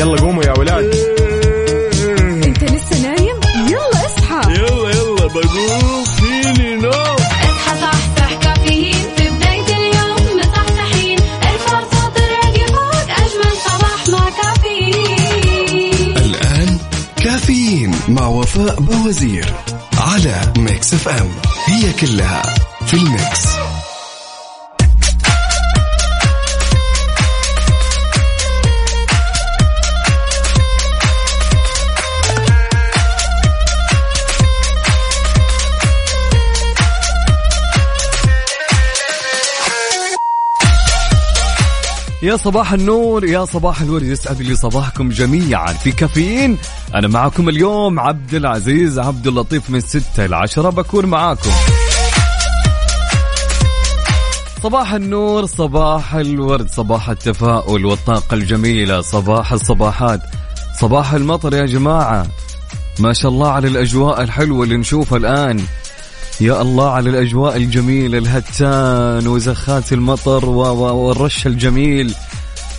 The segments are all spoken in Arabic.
يلا قوموا يا ولاد. انت لسه نايم؟ يلا اصحى. يلا يلا بقوم. فيني نو اصحى صحصح كافيين. في بداية اليوم مصحصحين. ارفع صوت الراديو فوق أجمل صباح مع كافيين. الآن كافيين مع وفاء بوازير على Mix FM. هي كلها في ال mix. يا صباح النور يا صباح الورد يسعد لي صباحكم جميعا في كافيين. أنا معكم اليوم عبد العزيز عبد اللطيف من 6 ل 10 بكون معاكم. صباح النور صباح الورد صباح التفاؤل والطاقة الجميلة صباح الصباحات صباح المطر يا جماعة. ما شاء الله على الأجواء الحلوة اللي نشوفها الآن. يا الله على الأجواء الجميلة الهتان وزخات المطر والرش الجميل.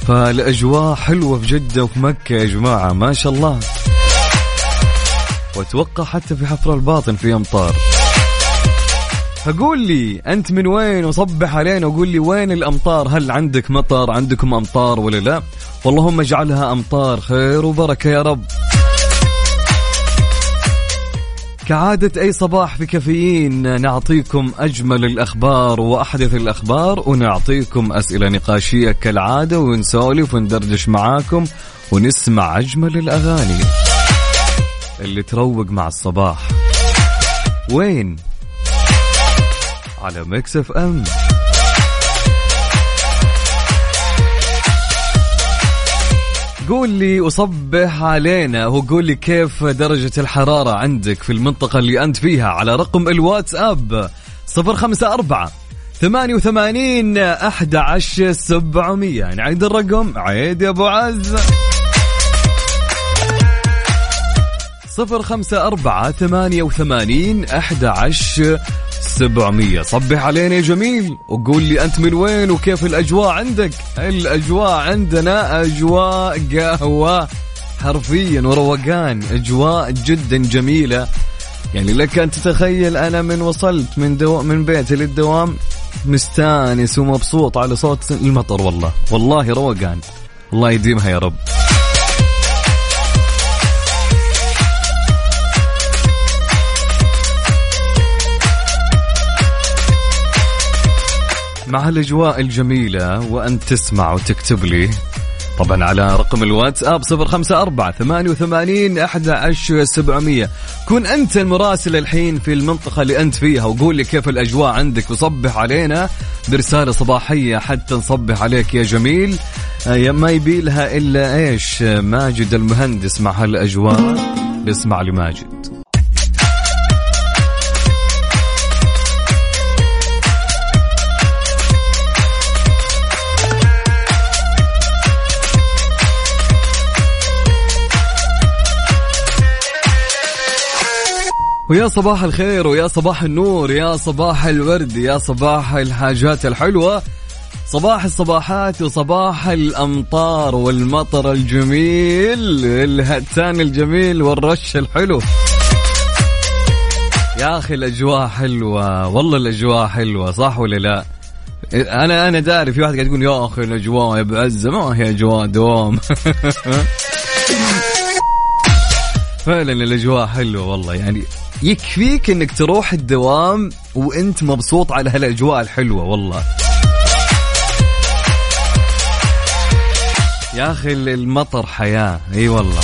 فالأجواء حلوة في جدة وفي مكة يا جماعة ما شاء الله. وأتوقع حتى في حفر الباطن في أمطار فقول لي أنت من وين؟ وصبح علينا وقول لي وين الأمطار؟ هل عندك مطر؟ عندكم أمطار ولا لا؟ واللهم اجعلها أمطار خير وبركة يا رب. كعادة أي صباح في كافيين نعطيكم أجمل الأخبار وأحدث الأخبار ونعطيكم أسئلة نقاشية كالعادة ونسولف وندردش معاكم ونسمع أجمل الأغاني اللي تروق مع الصباح وين؟ على Mix FM قول لي وصبح علينا وقول لي كيف درجة الحرارة عندك في المنطقة اللي أنت فيها؟ على رقم أربعة ثمانية وثمانين أحد عشر سبعمية. نعيد الرقم. عيد يا أبو عز. صفر خمسة أربعة ثمانية وثمانين أحد عشر سبعمية. صبح علينا يا جميل وقول لي أنت من وين وكيف الأجواء عندك؟ الأجواء عندنا أجواء قهوة حرفيا وروقان أجواء جدا جميلة. يعني لك أن تتخيل أنا من وصلت من دو من بيتي للدوام مستانس ومبسوط على صوت المطر والله والله روقان. الله يديمها يا رب. مع الأجواء الجميلة وأنت تسمع وتكتب لي. طبعا على رقم الواتساب صفر خمسة أربعة ثمانية وثمانين أحد سبعمية. كن أنت المراسل الحين في المنطقة اللي أنت فيها وقول لي كيف الأجواء عندك وصبح علينا. برسالة صباحية حتى نصبح عليك يا جميل. آه، ما يبي لها إلا إيش؟ آه، ماجد المهندس مع هالأجواء. بيسمع لماجد. ويا صباح الخير ويا صباح النور يا صباح الورد يا صباح الحاجات الحلوة. صباح الصباحات وصباح الأمطار والمطر الجميل الهتان الجميل والرش الحلو. يا أخي الأجواء حلوة والله الأجواء حلوة صح ولا لا؟ أنا أنا داري في واحد قاعد يقول يا أخي الأجواء يا بعزة ما هي أجواء دوام. فعلا الأجواء حلوة والله يعني يكفيك إنك تروح الدوام وإنت مبسوط على هالأجواء الحلوة والله. يا أخي المطر حياة. إي والله.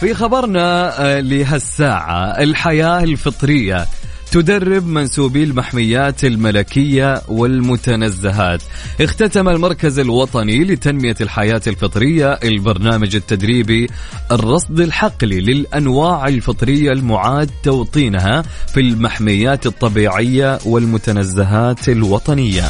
في خبرنا آه، لهالساعة الحياة الفطرية. تدرب منسوبي المحميات الملكية والمتنزهات. اختتم المركز الوطني لتنمية الحياة الفطرية البرنامج التدريبي الرصد الحقلي للأنواع الفطرية المعاد توطينها في المحميات الطبيعية والمتنزهات الوطنية.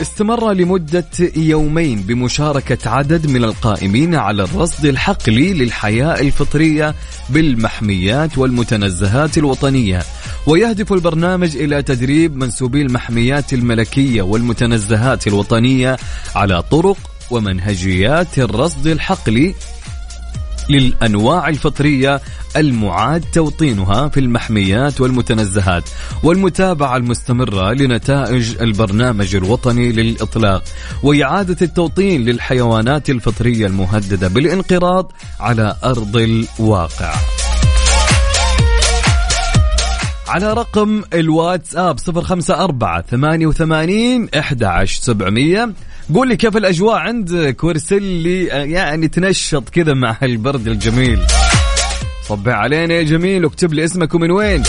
استمر لمدة يومين بمشاركة عدد من القائمين على الرصد الحقلي للحياة الفطرية بالمحميات والمتنزهات الوطنية. ويهدف البرنامج إلى تدريب منسوبي المحميات الملكية والمتنزهات الوطنية على طرق ومنهجيات الرصد الحقلي للأنواع الفطرية المعاد توطينها في المحميات والمتنزهات والمتابعة المستمرة لنتائج البرنامج الوطني للإطلاق وإعادة التوطين للحيوانات الفطرية المهددة بالانقراض على أرض الواقع. على رقم الواتساب 054 88 11700 قول لي كيف الأجواء عندك وارسل لي يعني تنشط كذا مع البرد الجميل. صبح علينا يا جميل واكتب لي اسمك ومن وين.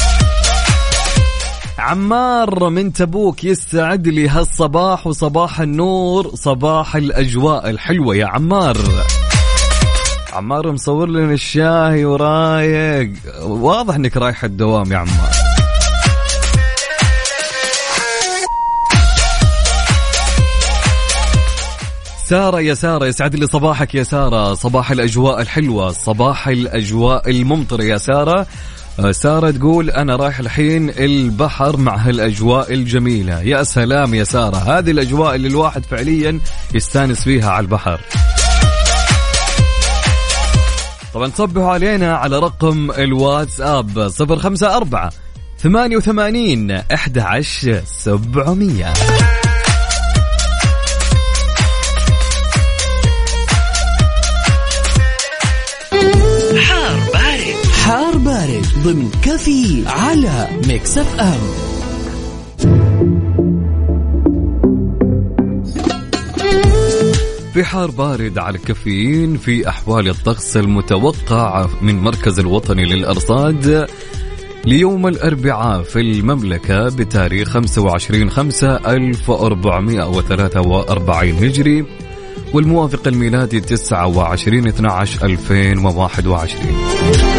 عمار من تبوك يستعد لي هالصباح وصباح النور صباح الأجواء الحلوة يا عمار. عمار مصور لنا الشاي ورايق. واضح إنك رايح الدوام يا عمار. سارة يا سارة يسعد لي صباحك يا سارة. صباح الأجواء الحلوة صباح الأجواء الممطرة يا سارة. آه، سارة تقول أنا رايح الحين البحر مع هالأجواء الجميلة. يا سلام يا سارة هذه الأجواء اللي الواحد فعليا يستأنس فيها على البحر. طبعا صبحوا علينا على رقم الواتساب 054 88 11 700 ضمن كافيين على Mix FM. في حار بارد على الكافيين في أحوال الطقس المتوقع من مركز الوطني للأرصاد ليوم الأربعاء في المملكة بتاريخ 25 5 1443 هجري والموافق الميلادي 29 12 2021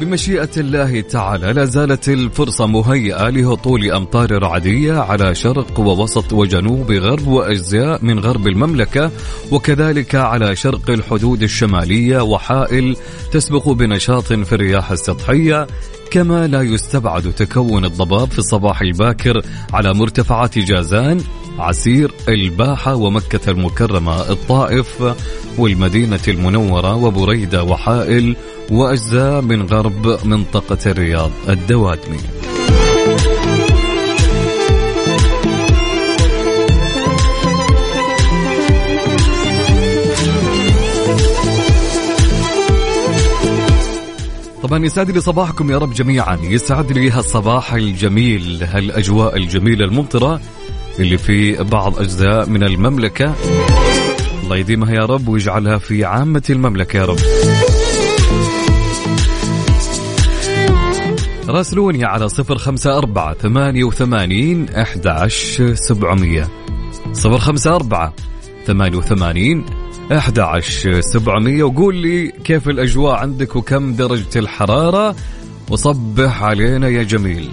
بمشيئة الله تعالى لا زالت الفرصة مهيئة لهطول أمطار رعدية على شرق ووسط وجنوب غرب وأجزاء من غرب المملكة وكذلك على شرق الحدود الشمالية وحائل تسبق بنشاط في الرياح السطحية كما لا يستبعد تكون الضباب في الصباح الباكر على مرتفعات جازان عسير الباحة ومكة المكرمة الطائف والمدينة المنورة وبريدة وحائل وأجزاء من غرب منطقة الرياض الدواتمي طبعا يسعد لي صباحكم يا رب جميعا. يسعد لي هالصباح الجميل هالأجواء الجميلة الممطرة. اللي في بعض أجزاء من المملكة. الله يديمها يا رب ويجعلها في عامة المملكة يا رب. راسلوني على صفر خمسة أربعة ثمانية وثمانين أحداش سبعمية. صفر خمسة أربعة ثمانية وثمانين أحداش سبعمية. وقول لي كيف الأجواء عندك وكم درجة الحرارة. وصبح علينا يا جميل.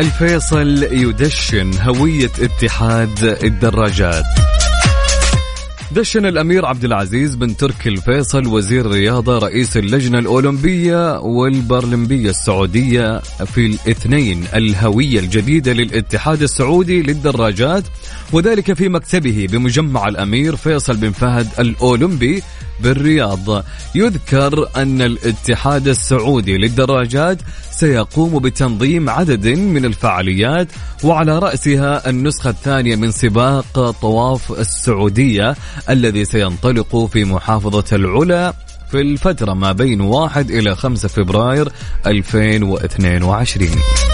الفيصل يدشن هوية اتحاد الدراجات. دشن الأمير عبد العزيز بن تركي الفيصل وزير الرياضة رئيس اللجنة الأولمبية والبرلمبية السعودية في الاثنين الهوية الجديدة للاتحاد السعودي للدراجات وذلك في مكتبه بمجمع الأمير فيصل بن فهد الأولمبي بالرياض. يذكر أن الاتحاد السعودي للدراجات سيقوم بتنظيم عدد من الفعاليات وعلى رأسها النسخة الثانية من سباق طواف السعودية الذي سينطلق في محافظة العلا في الفترة ما بين 1 إلى 5 فبراير 2022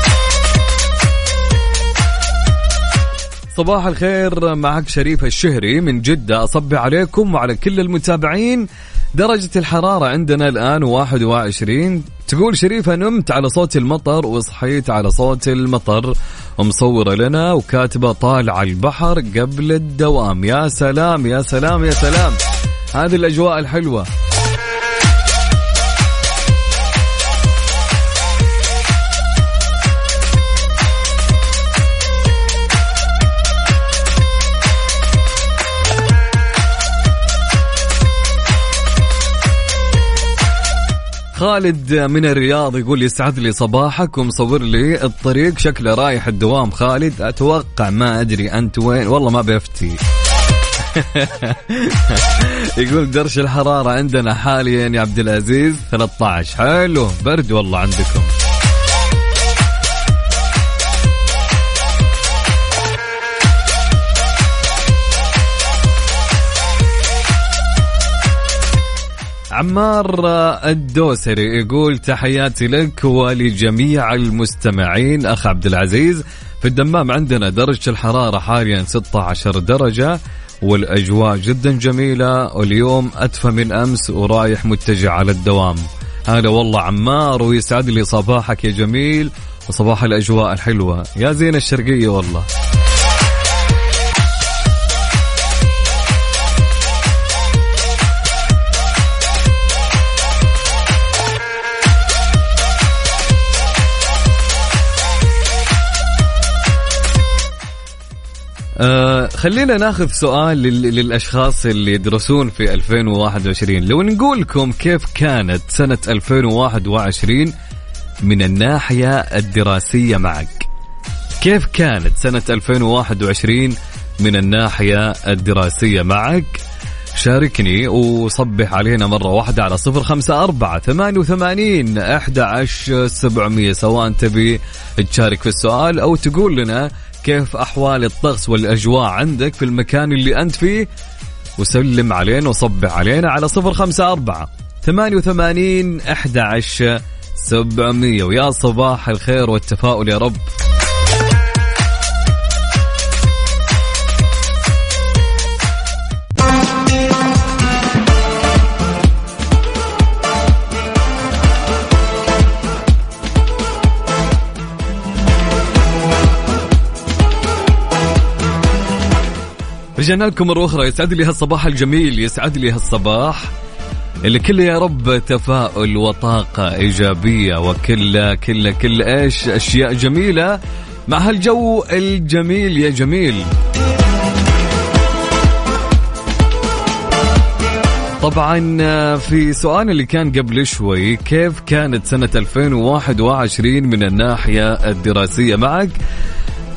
صباح الخير معك شريف الشهري. من جدة أصبح عليكم وعلى كل المتابعين. درجة الحرارة عندنا الآن 21 تقول شريفة نمت على صوت المطر وصحيت على صوت المطر. ومصورة لنا وكاتبة طالع البحر قبل الدوام. يا سلام يا سلام يا سلام. هذه الأجواء الحلوة. خالد من الرياض يقول يسعد لي صباحك ومصور لي الطريق شكله رايح الدوام. خالد أتوقع ما أدري أنت وين. والله ما بيفتي. يقول درجة الحرارة عندنا حاليا يا عبد العزيز. 13 حلو. برد والله عندكم. عمار الدوسري يقول تحياتي لك ولجميع المستمعين. أخ عبد العزيز في الدمام عندنا درجة الحرارة حاليا 16 درجة والأجواء جدا جميلة. واليوم ادفى من أمس ورايح متجه على الدوام. هلا والله عمار ويسعد لي صباحك يا جميل وصباح الأجواء الحلوة. يا زين الشرقية والله. آه خلينا ناخذ سؤال لل- للأشخاص اللي يدرسون في 2021 لو نقول لكم كيف كانت سنة 2021 من الناحية الدراسية معك؟ كيف كانت سنة 2021 من الناحية الدراسية معك؟ شاركني وصبح علينا مرة واحدة على صفر خمسة أربعة ثمانية وثمانين أحد سبعمية. سواء تبي تشارك في السؤال أو تقول لنا كيف أحوال الطقس والأجواء عندك في المكان اللي أنت فيه؟ وسلم علينا وصبح علينا على صفر خمسة أربعة ثمانية وثمانين أحد عشر سبعمية. ويا صباح الخير والتفاؤل يا رب. رجعنا لكم مرة أخرى. يسعد لي هالصباح الجميل يسعد لي هالصباح. اللي كله يا رب تفاؤل وطاقة إيجابية وكل كل كل إيش أشياء جميلة مع هالجو الجميل يا جميل. طبعا في سؤال اللي كان قبل شوي كيف كانت سنة 2021 من الناحية الدراسية؟ معك؟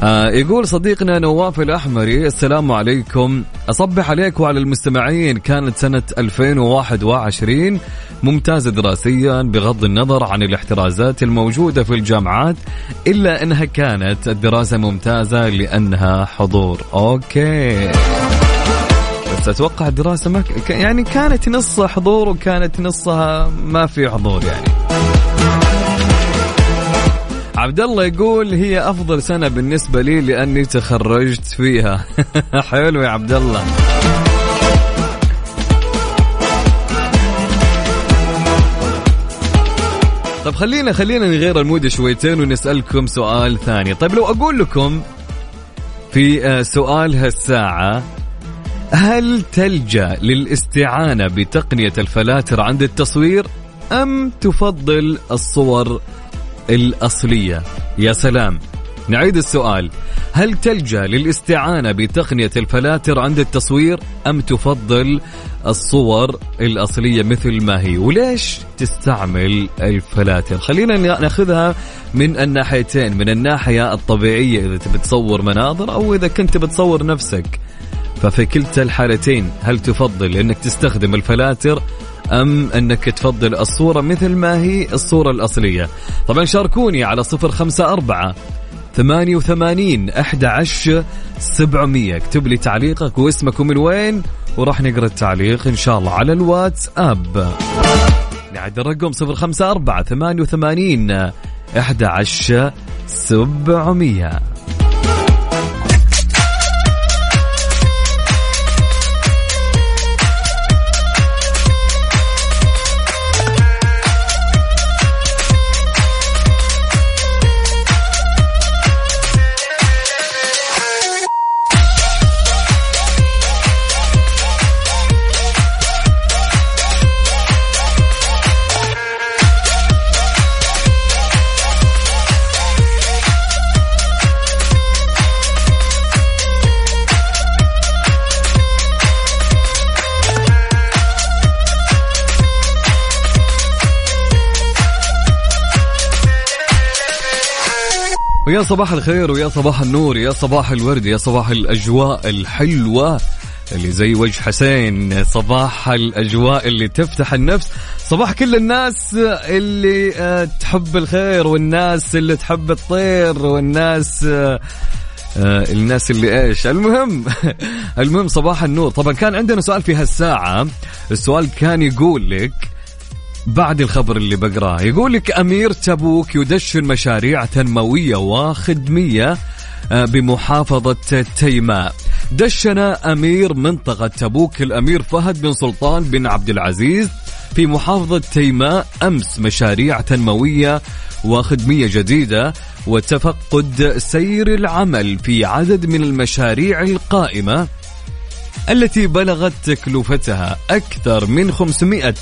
آه يقول صديقنا نواف الأحمري السلام عليكم. أصبح عليك وعلى المستمعين كانت سنة 2021 ممتازة دراسيا بغض النظر عن الاحترازات الموجودة في الجامعات إلا أنها كانت الدراسة ممتازة لأنها حضور. أوكي. بس أتوقع الدراسة ما. يعني كانت نصها حضور وكانت نصها ما في حضور يعني. عبد الله يقول هي أفضل سنة بالنسبة لي لأني تخرجت فيها. حلو يا عبد الله طب خلينا خلينا نغير المود شويتين ونسألكم سؤال ثاني. طيب لو أقول لكم في آه، سؤال هالساعة هل تلجأ للاستعانة بتقنية الفلاتر عند التصوير أم تفضل الصور الأصلية. يا سلام. نعيد السؤال. هل تلجأ للاستعانة بتقنية الفلاتر عند التصوير أم تفضل الصور الأصلية مثل ما هي؟ وليش تستعمل الفلاتر؟ خلينا نأخذها من الناحيتين من الناحية الطبيعية إذا تبي تصور مناظر أو إذا كنت بتصور نفسك. ففي كلتا الحالتين هل تفضل أنك تستخدم الفلاتر أم أنك تفضل الصورة مثل ما هي الصورة الأصلية. طبعا شاركوني على صفر خمسة أربعة ثمانية وثمانين أحد عشر سبعمية. اكتب لي تعليقك واسمك ومن وين وراح نقرأ التعليق إن شاء الله على الواتس أب نعد الرقم صفر خمسة أربعة ثمانية وثمانين أحد عشر سبعمية. ويا صباح الخير ويا صباح النور يا صباح الورد يا صباح الأجواء الحلوة اللي زي وجه حسين. صباح الأجواء اللي تفتح النفس. صباح كل الناس اللي آه، تحب الخير والناس اللي تحب الطير والناس آه، آه، الناس اللي إيش. المهم المهم صباح النور. طبعا كان عندنا سؤال في هالساعة. السؤال كان يقول لك بعد الخبر اللي بقراه يقول لك أمير تبوك يدشن مشاريع تنموية وخدمية آه، بمحافظة تيماء دشن أمير منطقة تبوك الأمير فهد بن سلطان بن عبد العزيز في محافظة تيماء أمس مشاريع تنموية وخدمية جديدة وتفقد سير العمل في عدد من المشاريع القائمة. التي بلغت تكلفتها أكثر من 500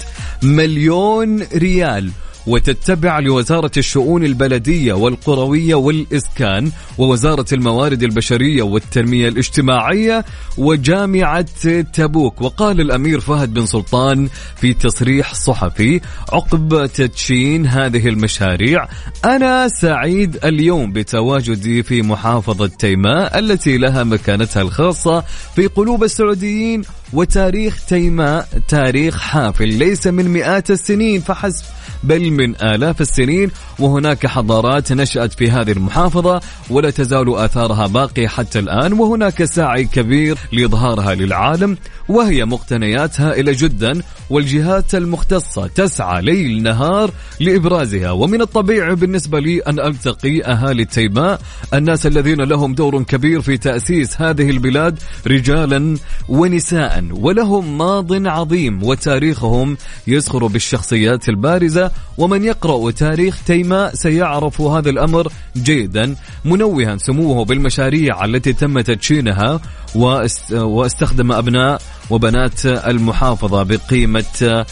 مليون ريال. وتتبع لوزارة الشؤون البلدية والقروية والإسكان ووزارة الموارد البشرية والتنمية الاجتماعية وجامعة تبوك. وقال الأمير فهد بن سلطان في تصريح صحفي عقب تدشين هذه المشاريع أنا سعيد اليوم بتواجدي في محافظة تيماء التي لها مكانتها الخاصة في قلوب السعوديين وتاريخ تيماء تاريخ حافل. ليس من مئات السنين فحسب بل من آلاف السنين. وهناك حضارات نشأت في هذه المحافظة ولا تزال آثارها باقية حتى الآن. وهناك سعي كبير لإظهارها للعالم وهي مقتنيات هائلة جدا. والجهات المختصة تسعى ليل نهار لإبرازها. ومن الطبيعي بالنسبة لي أن ألتقي أهالي تيماء الناس الذين لهم دور كبير في تأسيس هذه البلاد رجالا ونساء. ولهم ماض عظيم وتاريخهم يزخر بالشخصيات البارزة ومن يقرأ تاريخ تيماء سيعرف هذا الأمر جيدا منوها سموه بالمشاريع التي تم تدشينها واست- واستخدم أبناء وبنات المحافظة بقيمة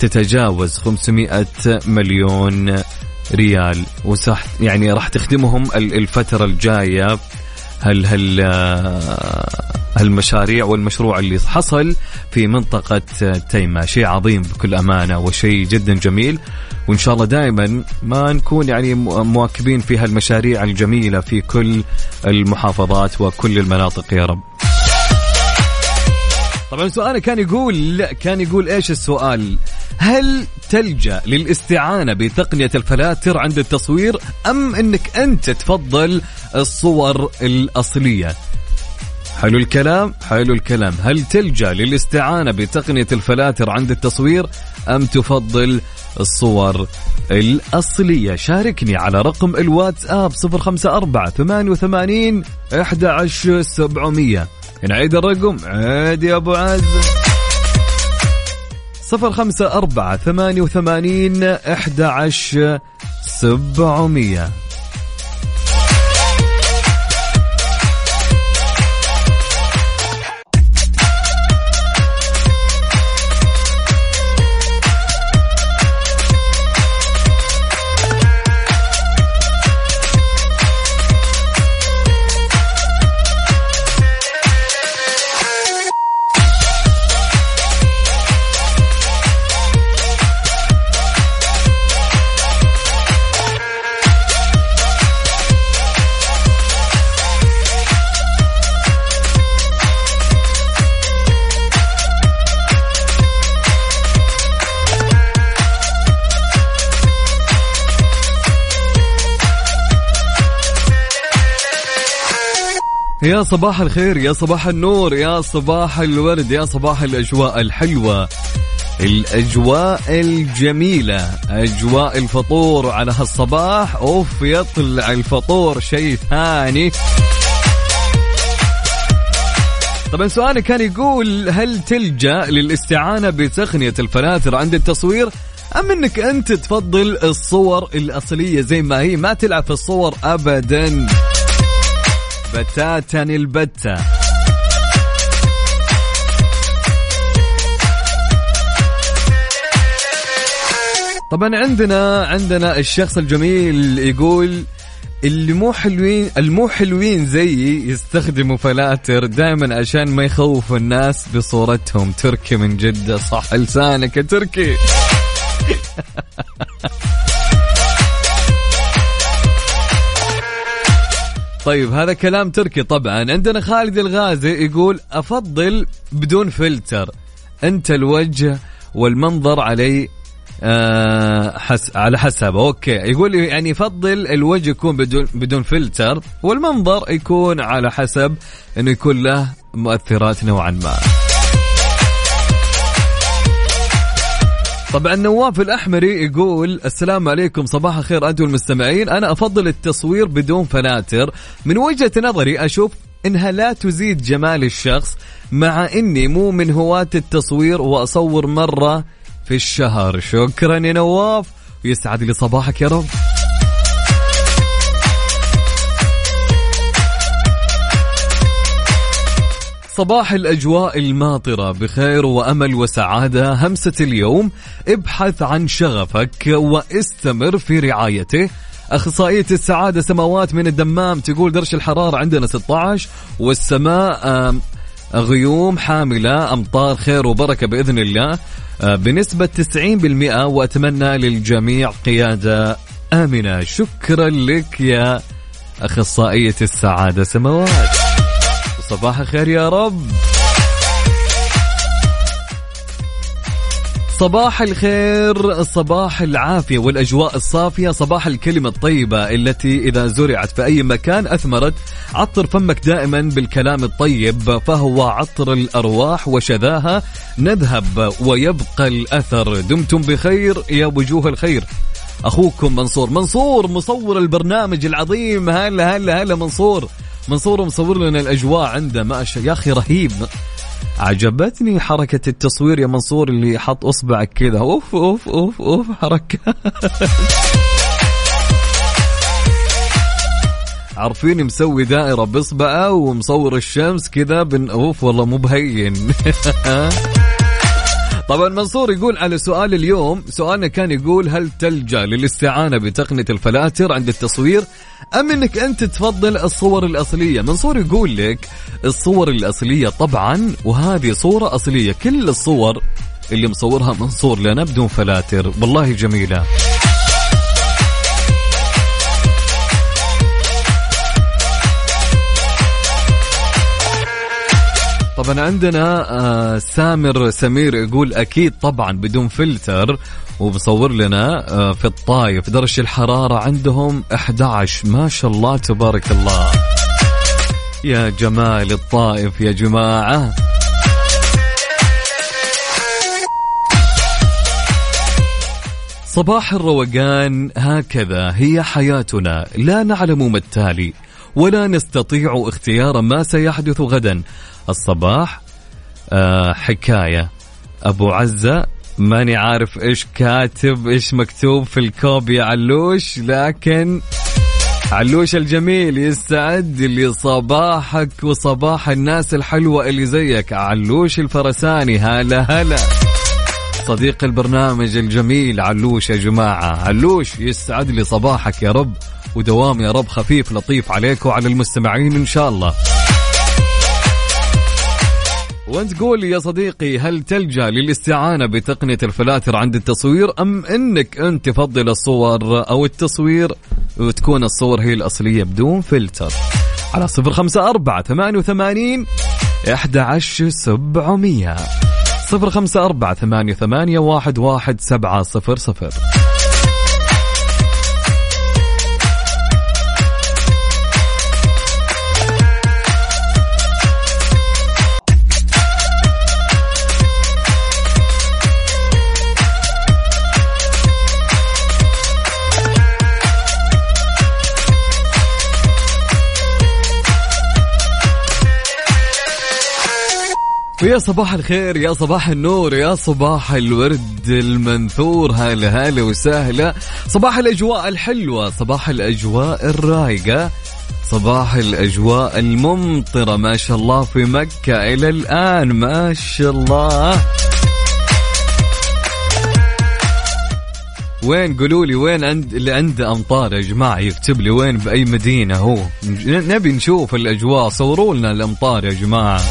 تتجاوز 500 مليون ريال. وسح يعني راح تخدمهم ال- الفترة الجاية. هل هل هالمشاريع والمشروع اللي حصل في منطقة تيمة شيء عظيم بكل أمانة وشيء جدا جميل وإن شاء الله دائما ما نكون يعني مواكبين في هالمشاريع الجميلة في كل المحافظات وكل المناطق يا رب طبعا سؤالنا كان يقول كان يقول إيش السؤال؟ هل تلجأ للاستعانة بتقنية الفلاتر عند التصوير أم إنك أنت تفضل الصور الأصلية؟ حلو الكلام حلو الكلام. هل تلجأ للاستعانة بتقنية الفلاتر عند التصوير أم تفضل الصور الأصلية؟ شاركني على رقم الواتساب 054 88 11700 نعيد الرقم. عيد يا أبو عز. صفر خمسة أربعة ثمانية وثمانين إحدى عشر سبعمية. يا صباح الخير يا صباح النور يا صباح الورد يا صباح الأجواء الحلوة. الأجواء الجميلة أجواء الفطور على هالصباح. أوف يطلع الفطور شيء ثاني. طبعا سؤالي كان يقول هل تلجأ للاستعانة بتقنية الفلاتر عند التصوير؟ أم أنك أنت تفضل الصور الأصلية زي ما هي ما تلعب في الصور أبدا؟ بتاتا البتة. طبعا عندنا عندنا الشخص الجميل يقول اللي مو حلوين المو حلوين زيي يستخدموا فلاتر دائما عشان ما يخوفوا الناس بصورتهم. تركي من جدة صح لسانك يا تركي. طيب هذا كلام تركي طبعا. عندنا خالد الغازي يقول أفضل بدون فلتر. أنت الوجه والمنظر علي آه حس على حسب okay. يقول يعني يفضل الوجه يكون بدون بدون فلتر والمنظر يكون على حسب إنه يكون له مؤثرات نوعا ما. طبعا نواف الأحمري يقول السلام عليكم صباح الخير أنتم المستمعين. أنا أفضل التصوير بدون فلاتر من وجهة نظري أشوف إنها لا تزيد جمال الشخص مع إني مو من هواة التصوير وأصور مرة في الشهر. شكرا يا نواف ويسعد لي صباحك يا رب. صباح الأجواء الماطرة بخير وأمل وسعادة. همسة اليوم ابحث عن شغفك واستمر في رعايته. أخصائية السعادة سماوات من الدمام تقول درجة الحرارة عندنا 16 والسماء غيوم حاملة أمطار خير وبركة بإذن الله. آه، بنسبة 90% وأتمنى للجميع قيادة آمنة. شكرا لك يا أخصائية السعادة سماوات. صباح الخير يا رب. صباح الخير صباح العافية والأجواء الصافية صباح الكلمة الطيبة التي إذا زرعت في أي مكان أثمرت. عطر فمك دائما بالكلام الطيب فهو عطر الأرواح وشذاها. نذهب ويبقى الأثر. دمتم بخير يا وجوه الخير. أخوكم منصور. منصور مصور البرنامج العظيم. هلا هلا هلا منصور. منصور مصور لنا الأجواء عنده. ما شاء يا أخي رهيب. عجبتني حركة التصوير يا منصور اللي حط أصبعك كذا. أوف أوف أوف أوف حركة. عارفين مسوي دائرة باصبعه ومصور الشمس كذا بن أوف والله مو بهين. طبعا منصور يقول على سؤال اليوم سؤالنا كان يقول هل تلجأ للاستعانة بتقنية الفلاتر عند التصوير؟ أم أنك أنت تفضل الصور الأصلية؟ منصور يقول لك الصور الأصلية طبعا وهذه صورة أصلية. كل الصور اللي مصورها منصور لنا بدون فلاتر. والله جميلة. طبعا عندنا آه سامر سمير يقول أكيد طبعا بدون فلتر وبصور لنا آه في الطايف درجة الحرارة عندهم 11 ما شاء الله تبارك الله. يا جمال الطائف يا جماعة. صباح الروقان هكذا هي حياتنا. لا نعلم ما التالي. ولا نستطيع اختيار ما سيحدث غدا. الصباح آه حكاية. أبو عزة ماني عارف إيش كاتب إيش مكتوب في الكوب يا علوش لكن علوش الجميل يستعد لصباحك وصباح الناس الحلوة اللي زيك. علوش الفرساني هلا هلا. صديق البرنامج الجميل علوش يا جماعة. علوش يسعد لي صباحك يا رب. ودوام يا رب خفيف لطيف عليك وعلى المستمعين إن شاء الله. وأنت قول لي يا صديقي هل تلجأ للاستعانة بتقنية الفلاتر عند التصوير أم إنك أنت تفضل الصور أو التصوير وتكون الصور هي الأصلية بدون فلتر؟ على صفر خمسة أربعة ثمانية وثمانين إحدى عشر سبعمية. صفر خمسة أربعة ثمانية ثمانية واحد واحد سبعة صفر صفر. ويا صباح الخير يا صباح النور يا صباح الورد المنثور. هلا هلا وسهلا. صباح الأجواء الحلوة صباح الأجواء الرايقة صباح الأجواء الممطرة. ما شاء الله في مكة إلى الآن ما شاء الله. وين؟ قولوا لي وين عند اللي عنده أمطار؟ يا جماعة يكتب لي وين بأي مدينة هو. نبي نشوف الأجواء. صوروا لنا الأمطار يا جماعة.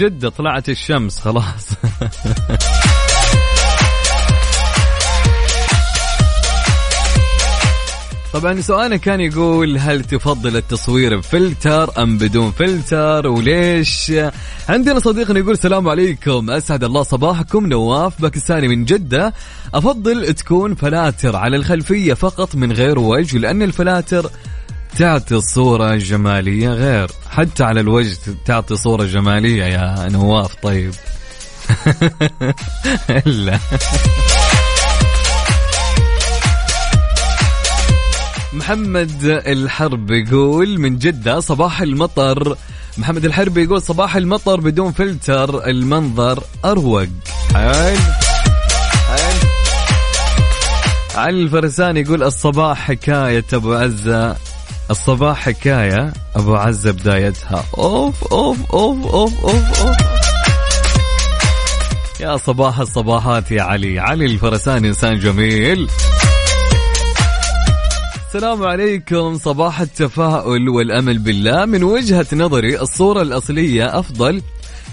جدة طلعت الشمس خلاص. طبعا سؤالنا كان يقول هل تفضل التصوير بفلتر أم بدون فلتر؟ وليش؟ عندنا صديقنا يقول السلام عليكم. أسعد الله صباحكم. نواف باكستاني من جدة. أفضل تكون فلاتر على الخلفية فقط من غير وجه لأن الفلاتر تعطي الصورة جمالية غير. حتى على الوجه تعطي صورة جمالية يا نواف طيب. لا. محمد الحرب يقول من جدة صباح المطر. محمد الحرب يقول صباح المطر بدون فلتر المنظر أروق. حلو علي الفرساني يقول الصباح حكاية أبو عزة. الصباح حكاية أبو عزة بدايتها. أوف أوف أوف أوف أوف, أوف. يا صباح الصباحات يا علي. علي الفرساني إنسان جميل. السلام عليكم. صباح التفاؤل والأمل بالله. من وجهة نظري الصورة الأصلية أفضل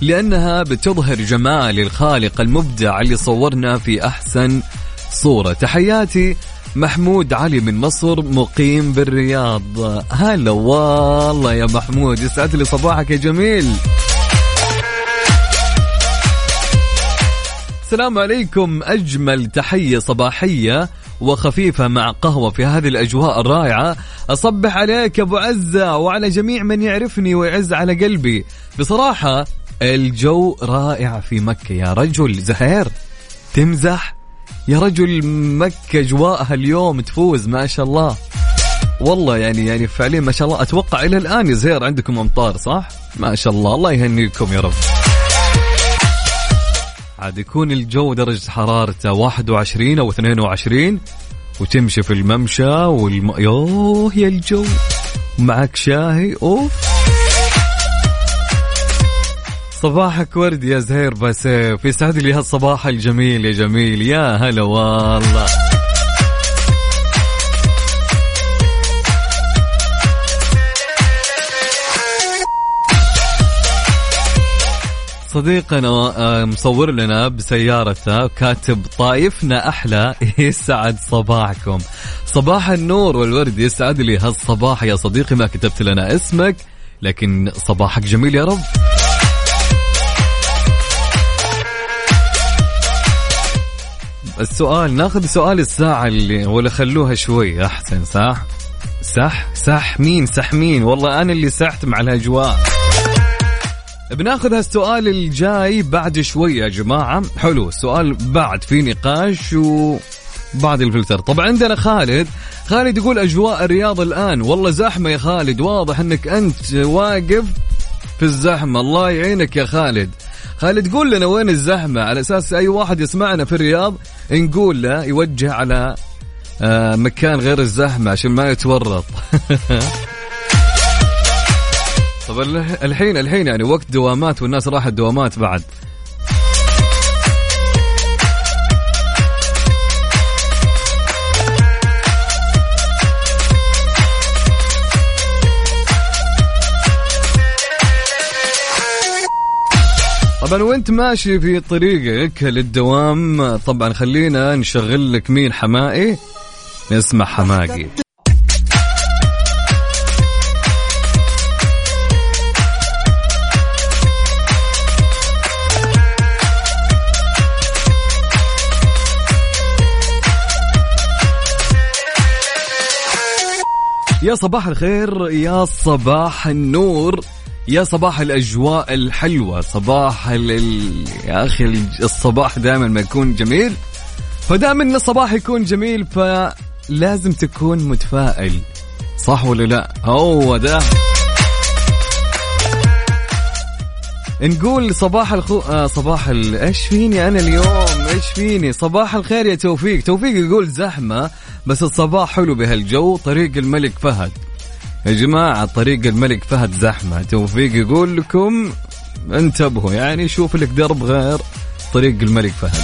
لأنها بتظهر جمال الخالق المبدع اللي صورنا في أحسن صورة. تحياتي محمود علي من مصر مقيم بالرياض. هلا والله يا محمود يسعد لي صباحك يا جميل. السلام عليكم أجمل تحية صباحية وخفيفة مع قهوة في هذه الأجواء الرائعة. أصبح عليك أبو عزة وعلى جميع من يعرفني ويعز على قلبي. بصراحة الجو رائع في مكة يا رجل زهير تمزح يا رجل مكة أجواءها اليوم تفوز ما شاء الله. والله يعني يعني فعليا ما شاء الله. أتوقع إلى الآن يا زهير عندكم أمطار صح؟ ما شاء الله. الله يهنيكم يا رب. عاد يكون الجو درجة حرارته 21 أو 22 وتمشي في الممشى والم... يوه يا الجو. معك شاهي أوف. صباحك ورد يا زهير بسيف يسعد لي هالصباح الجميل يا جميل. يا هلا والله. صديقنا آه، مصور لنا بسيارته كاتب طايفنا أحلى يسعد صباحكم. صباح النور والورد يسعد لي هالصباح يا صديقي ما كتبت لنا اسمك لكن صباحك جميل يا رب. السؤال ناخذ سؤال الساعة اللي ولا خلوها شوي أحسن صح؟ سح سح مين؟ سح مين؟ والله أنا اللي سحت مع الأجواء. بناخذ هالسؤال الجاي بعد شوي يا جماعة. حلو السؤال بعد في نقاش و بعد الفلتر. طبعا عندنا خالد. خالد يقول أجواء الرياض الآن. والله زحمة يا خالد واضح أنك أنت واقف في الزحمة. الله يعينك يا خالد. خالد قول لنا وين الزحمة؟ على أساس أي واحد يسمعنا في الرياض نقول له يوجه على آه، مكان غير الزحمة عشان ما يتورط. طب الحين الحين يعني وقت دوامات والناس راحت دوامات بعد. طبعا وانت ماشي في طريقك للدوام طبعا خلينا نشغل لك مين حمائي؟ نسمع حماقي. يا صباح الخير يا صباح النور. يا صباح الأجواء الحلوة صباح ال... يا أخي الصباح دائما ما يكون جميل. فدائما الصباح يكون جميل فلازم تكون متفائل. صح ولا لا؟ هو ده. نقول صباح الخو آه صباح ال... إيش فيني أنا اليوم؟ إيش فيني؟ صباح الخير يا توفيق. توفيق يقول زحمة بس الصباح حلو بهالجو طريق الملك فهد. يا جماعة طريق الملك فهد زحمة. توفيق يقول لكم انتبهوا يعني شوف لك درب غير طريق الملك فهد.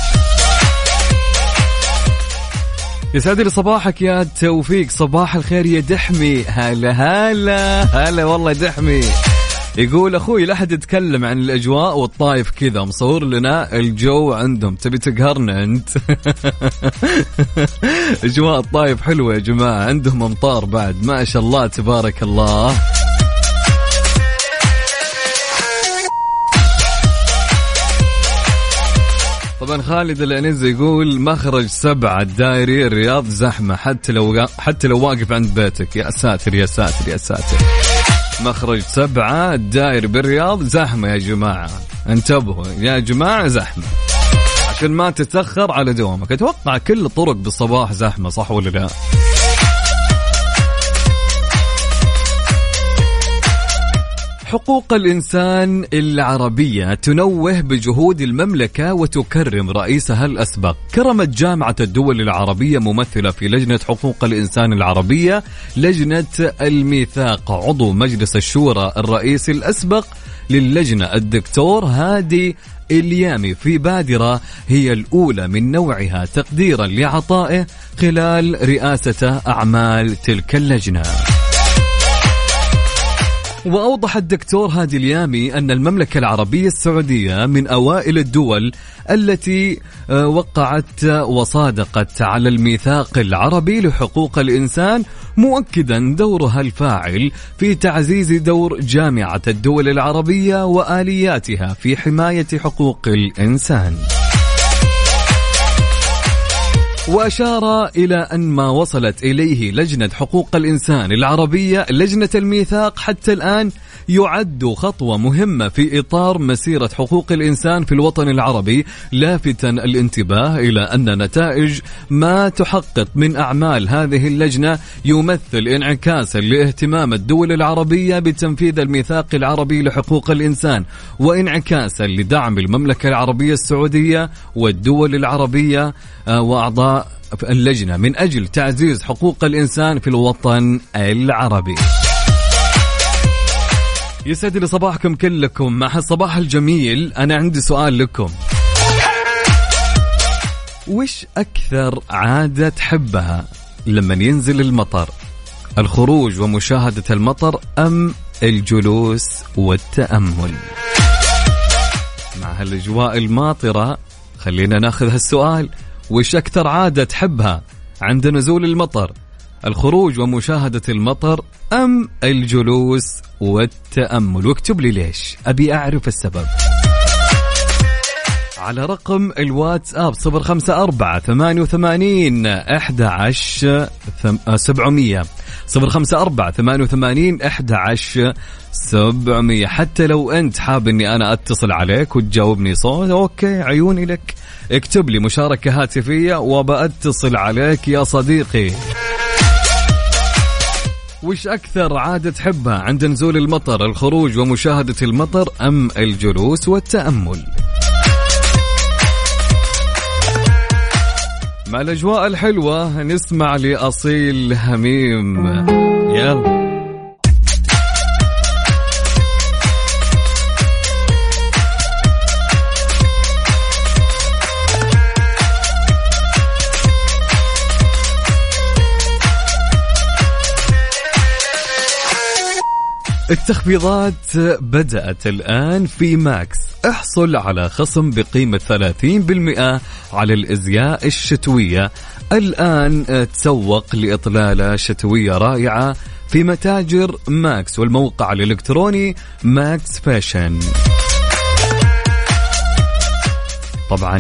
يسعد لي صباحك يا توفيق صباح الخير يا دحمي. هلا هلا هلا والله دحمي. يقول أخوي لا أحد يتكلم عن الأجواء والطايف كذا. مصور لنا الجو عندهم. تبي تقهرنا أنت? أجواء الطايف حلوة يا جماعة. عندهم أمطار بعد. ما شاء الله تبارك الله. طبعا خالد العنز يقول مخرج سبعة الدائري الرياض زحمة. حتى لو حتى لو واقف عند بيتك. يا ساتر يا ساتر يا ساتر. مخرج سبعة الدائري بالرياض زحمة يا جماعة. انتبهوا يا جماعة زحمة. عشان ما تتأخر على دوامك أتوقع كل الطرق بالصباح زحمة صح ولا لا؟ حقوق الإنسان العربية تنوه بجهود المملكة وتكرم رئيسها الأسبق. كرمت جامعة الدول العربية ممثلة في لجنة حقوق الإنسان العربية لجنة الميثاق عضو مجلس الشورى الرئيسي الأسبق للجنة الدكتور هادي اليامي في بادرة هي الأولى من نوعها تقديرا لعطائه خلال رئاسته أعمال تلك اللجنة. وأوضح الدكتور هادي اليامي أن المملكة العربية السعودية من أوائل الدول التي آه، وقعت وصادقت على الميثاق العربي لحقوق الإنسان مؤكدا دورها الفاعل في تعزيز دور جامعة الدول العربية وآلياتها في حماية حقوق الإنسان. وأشار إلى أن ما وصلت إليه لجنة حقوق الإنسان العربية لجنة الميثاق حتى الآن يعد خطوة مهمة في إطار مسيرة حقوق الإنسان في الوطن العربي لافتا الانتباه إلى أن نتائج ما تحقق من أعمال هذه اللجنة يمثل انعكاسا لاهتمام الدول العربية بتنفيذ الميثاق العربي لحقوق الإنسان وانعكاسا لدعم المملكة العربية السعودية والدول العربية آه، وأعضاء اللجنة من أجل تعزيز حقوق الإنسان في الوطن العربي. يسعد لي صباحكم كلكم. مع الصباح الجميل أنا عندي سؤال لكم. وش أكثر عادة تحبها لما ينزل المطر؟ الخروج ومشاهدة المطر أم الجلوس والتأمل؟ مع هالأجواء الماطرة خلينا ناخذ هالسؤال. وش أكثر عادة تحبها عند نزول المطر. الخروج ومشاهدة المطر أم الجلوس والتأمل. واكتب لي ليش. أبي أعرف السبب. أحد عشر سبعمية. صفر خمسة أربعة ثمانية وثمانين أحد عشر سبعمية. حتى لو أنت حاب أني أنا أتصل عليك وتجاوبني صوت أوكي عيوني لك. اكتب لي مشاركة هاتفية وبأتصل عليك يا صديقي. وش أكثر عادة تحبها عند نزول المطر الخروج ومشاهدة المطر أم الجلوس والتأمل؟ مع الأجواء الحلوة نسمع لأصيل هميم. التخفيضات بدأت الآن في ماكس. احصل على خصم بقيمة 30% على الأزياء الشتوية. الآن تسوق لإطلالة شتوية رائعة في متاجر Max والموقع الإلكتروني Max Fashion. طبعا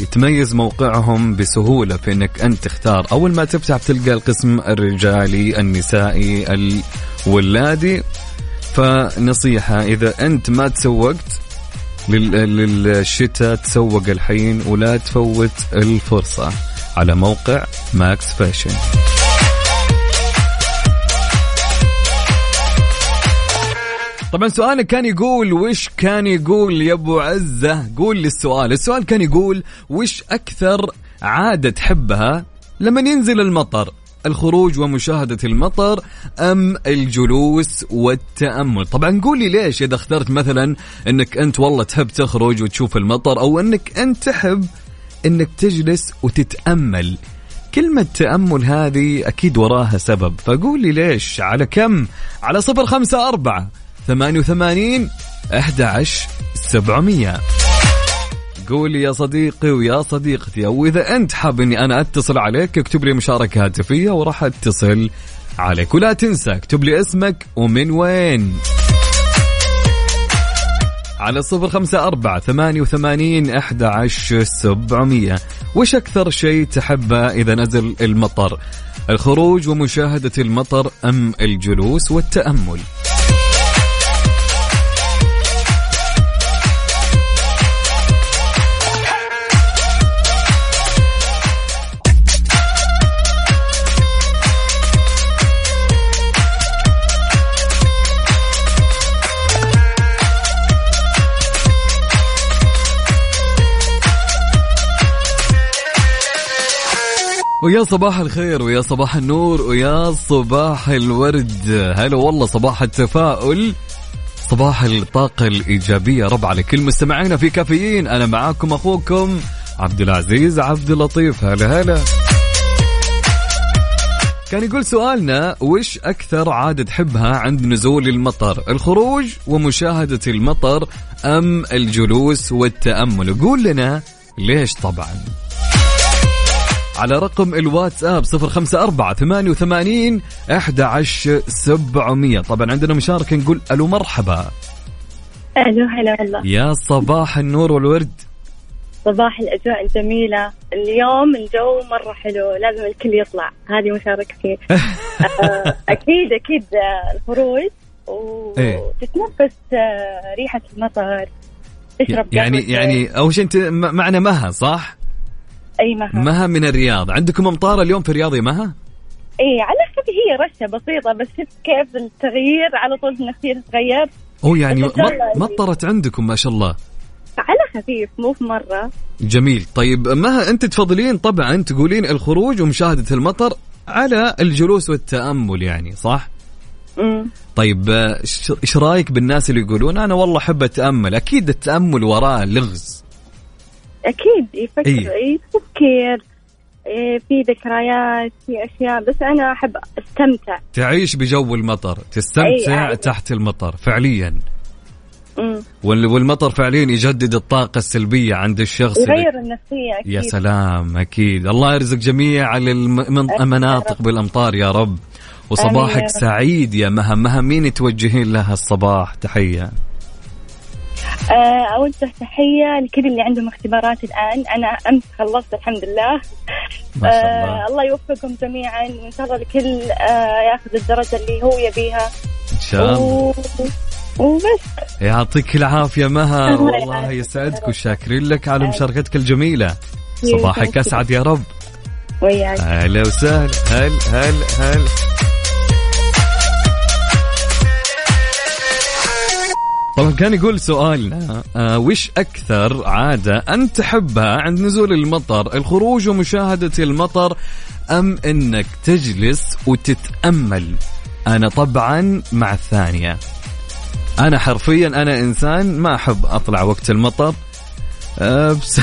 يتميز موقعهم بسهولة في إنك أنت تختار. أول ما تفتح تلقى القسم الرجالي النسائي الولادي فنصيحة إذا أنت ما تسوقت للشتاء تسوق الحين ولا تفوت الفرصة. على موقع ماكس فاشن طبعا سؤالك كان يقول وش كان يقول يا أبو عزة؟ قول لي السؤال. السؤال كان يقول وش أكثر عادة تحبها لما ينزل المطر؟ الخروج ومشاهدة المطر أم الجلوس والتأمل؟ طبعا قولي ليش إذا اخترت مثلا أنك أنت والله تحب تخرج وتشوف المطر أو أنك أنت تحب أنك تجلس وتتأمل. كلمة تأمل هذه أكيد وراها سبب. فقولي ليش؟ على كم؟ على صفر خمسة أربعة ثمانية وثمانين أحد عشر سبعمية. قولي يا صديقي ويا صديقتي أو إذا أنت حاب إني أنا أتصل عليك اكتب لي مشاركة هاتفية وراح أتصل عليك. ولا تنسى اكتب لي اسمك ومن وين. على صفر خمسة أربعة ثمانية وثمانين أحد عشر سبعمية. وش أكثر شيء تحبه إذا نزل المطر؟ الخروج ومشاهدة المطر أم الجلوس والتأمل؟ ويا صباح الخير ويا صباح النور ويا صباح الورد. هلا والله صباح التفاؤل صباح الطاقة الإيجابية. رب على كل مستمعينا في كافيين. أنا معاكم أخوكم عبد العزيز عبد اللطيف. هلا هلا. كان يقول سؤالنا وش أكثر عادة تحبها عند نزول المطر؟ الخروج ومشاهدة المطر أم الجلوس والتأمل؟ قول لنا ليش طبعا. على رقم الواتساب صفر خمسة أربعة ثمانية وثمانين أحد عشر سبعمية. طبعا عندنا مشاركة نقول ألو مرحبا. ألو هلا والله يا صباح النور والورد. صباح الأجواء الجميلة. اليوم الجو مرة حلو لازم الكل يطلع. هذه مشاركتي آه، أكيد أكيد آه، الخروج. إيه. وتتنفس آه، ريحة المطر. تشرب يعني يعني أول شيء أنت معنا مها صح؟ أي مها مها من الرياض. عندكم أمطار اليوم في الرياض يا مها؟ اي على خفي هي رشة بسيطة بس شفت كيف التغيير؟ على طول النفسيه تتغير أوه يعني مطرت عندكم ما شاء الله. على خفيف مو في مرة. جميل. طيب مها أنت تفضلين طبعا تقولين الخروج ومشاهدة المطر على الجلوس والتأمل يعني صح؟ امم طيب إيش رأيك بالناس اللي يقولون أنا والله أحب أتأمل؟ أكيد التأمل وراه لغز أكيد يفكر إيه. تفكير إيه في ذكريات في أشياء بس أنا أحب أستمتع. تعيش بجو المطر تستمتع. تحت المطر فعليا. مم. وال- والمطر فعليا يجدد الطاقة السلبية عند الشخص. اللي- يغير النفسية أكيد. يا سلام أكيد. الله يرزق جميع المناطق بالأمطار يا رب. وصباحك يا رب. سعيد يا مها مها مين توجهين لها الصباح تحية. اوجه تحية لكل اللي عندهم اختبارات الآن. أنا أمس خلصت الحمد لله. ما شاء الله آه الله. يوفقهم جميعا. وإن شاء الله الكل آه ياخذ الدرجة اللي هو يبيها. إن شاء الله. وبس. يعطيك العافية مها الله والله. يسعدك وشاكرين لك. على مشاركتك الجميلة. صباحك أسعد يا رب. وياك. هلا وسهلا. هل هل هل. طبعا كان يقول سؤالنا آه. وش أكثر عادة أنت تحبها عند نزول المطر؟ الخروج ومشاهدة المطر أم أنك تجلس وتتأمل؟ أنا طبعا مع الثانية. أنا حرفيا أنا إنسان ما أحب أطلع وقت المطر. أه بس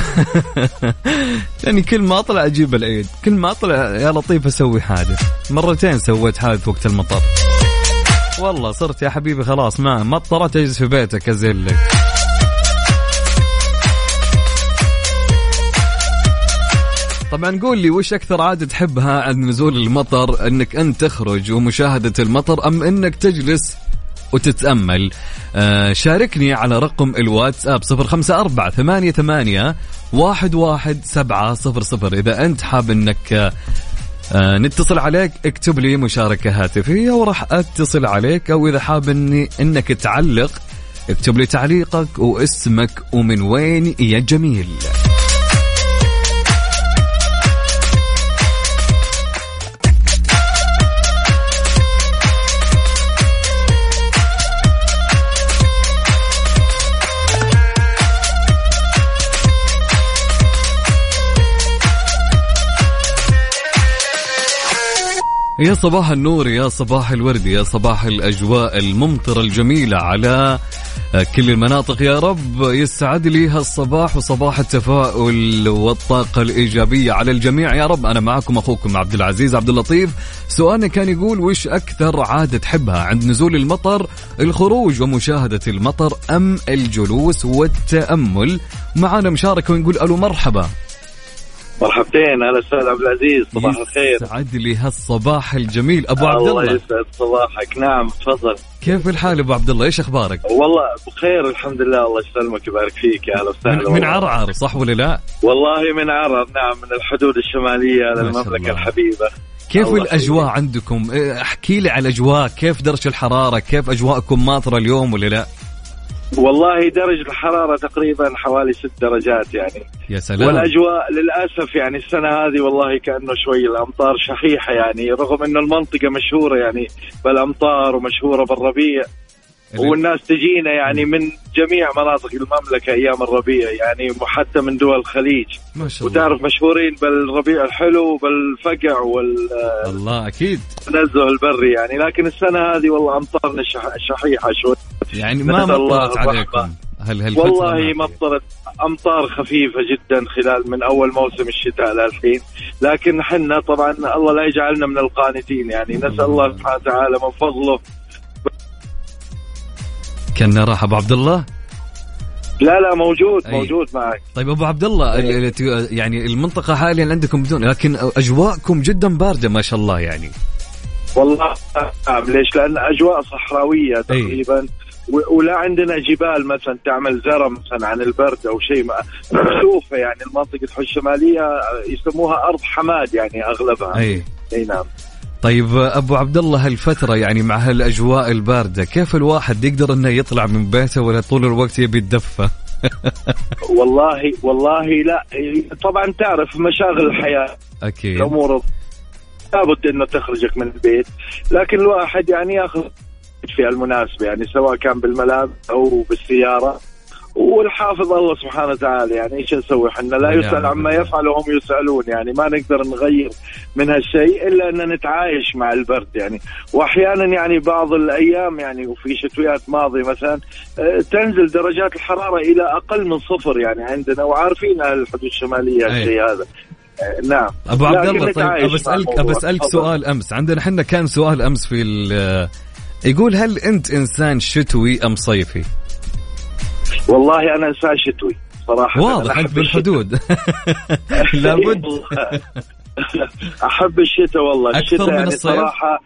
يعني كل ما أطلع أجيب العيد كل ما أطلع يا لطيف أسوي حادث. مرتين سويت حادث وقت المطر. والله صرت يا حبيبي خلاص ما مطرت أجلس في بيتك ازلك طبعا قول لي وش أكثر عادة تحبها عند نزول المطر؟ إنك انت تخرج ومشاهدة المطر أم إنك تجلس وتتأمل؟ آه شاركني على رقم الواتساب صفر خمسة أربعة ثمانية ثمانية واحد واحد سبعة صفر صفر. إذا أنت حاب أنك آه نتصل عليك اكتب لي مشاركة هاتفية وراح أتصل عليك أو إذا حاب أني أنك تعلق اكتب لي تعليقك واسمك ومن وين يا جميل. يا صباح النور يا صباح الورد يا صباح الأجواء الممطرة الجميلة على كل المناطق. يا رب يسعد لي هالصباح وصباح التفاؤل والطاقة الإيجابية على الجميع. يا رب أنا معكم أخوكم عبد العزيز عبد اللطيف. سؤالنا كان يقول وش أكثر عادة تحبها عند نزول المطر؟ الخروج ومشاهدة المطر أم الجلوس والتأمل؟ معنا مشاركة ونقول ألو مرحبا. مرحبتين هلا أستاذ عبد العزيز صباح الخير. يسعد لي هالصباح الجميل. أبو عبد الله الله. يسعد صباحك. نعم تفضل. كيف الحال أبو عبد الله؟ إيش أخبارك؟ والله بخير الحمد لله. الله يسلمك ويبارك فيك يا أهلا وسهلا. من. عرعر صح ولا لا؟ والله من عرعر نعم من الحدود الشمالية للمملكه. الحبيبة. كيف الأجواء. عندكم؟ إيه، احكي لي على الأجواء. كيف درجة الحرارة؟ كيف أجواءكم؟ ماطرة اليوم ولا لا؟ والله درجة الحرارة تقريبا حوالي ست درجات يعني. يا سلام. والأجواء للأسف يعني السنة هذه والله كأنه شوي الأمطار شحيحة يعني رغم إنه المنطقة مشهورة يعني بالأمطار ومشهورة بالربيع. والناس تجينا يعني من جميع مناطق المملكة أيام الربيع يعني حتى من دول الخليج. ما شاء الله. وتعرف مشهورين بالربيع الحلو وبالفقع والتنزه الله أكيد. البري يعني لكن السنة هذه والله أمطارنا شح- شحيحة شوي. يعني ما مطرت. عليكم. هل هالفترة والله مطرت. أمطار خفيفة جدا خلال من أول موسم الشتاء للحين لكن حنا طبعا الله لا يجعلنا من القانتين. يعني نسأل الله سبحانه وتعالى من فضله. كنا راح أبو عبد الله؟ لا لا موجود أي. موجود معك. طيب أبو عبد الله ال- ال- يعني المنطقة حاليا عندكم بدون لكن أجواءكم جدا باردة ما شاء الله يعني. والله نعم. ليش؟ لأن أجواء صحراوية تقريبا. و- ولا عندنا جبال مثلا تعمل زرع مثلا عن البرد أو شيء مكشوفه يعني المنطقة الشماليه يسموها أرض حماد يعني أغلبها. أي. أي نعم. طيب أبو عبد الله هالفترة يعني مع هالأجواء الباردة كيف الواحد يقدر إنه يطلع من بيته ولا طول الوقت يبي يتدفى والله والله لا. طبعا تعرف مشاغل الحياة. أكيد. الأمور لابد إنه تخرجك من البيت. لكن الواحد يعني ياخذ في المناسبة يعني سواء كان بالملابس أو بالسيارة. والحافظ الله سبحانه وتعالى يعني إيش نسوي إحنا؟ لا نعم. يسأل عما. يفعل وهم يسألون يعني ما نقدر نغير من هالشيء إلا ان نتعايش مع البرد يعني. واحيانا يعني بعض الأيام يعني وفي شتويات ماضية مثلا آه، تنزل درجات الحرارة إلى أقل من صفر يعني عندنا وعارفين أهل الحدود الشمالية. الشيء هذا. آه، نعم. أبو عبد الله طيب بسالك تفضل. سؤال أمس. عندنا إحنا كان سؤال أمس في يقول هل أنت إنسان شتوي أم صيفي؟ والله أنا إنسان شتوي صراحة واضح انت. بالحدود لابد أحب الشتاء والله أكثر الشتاء من يعني الصيف؟ صراحة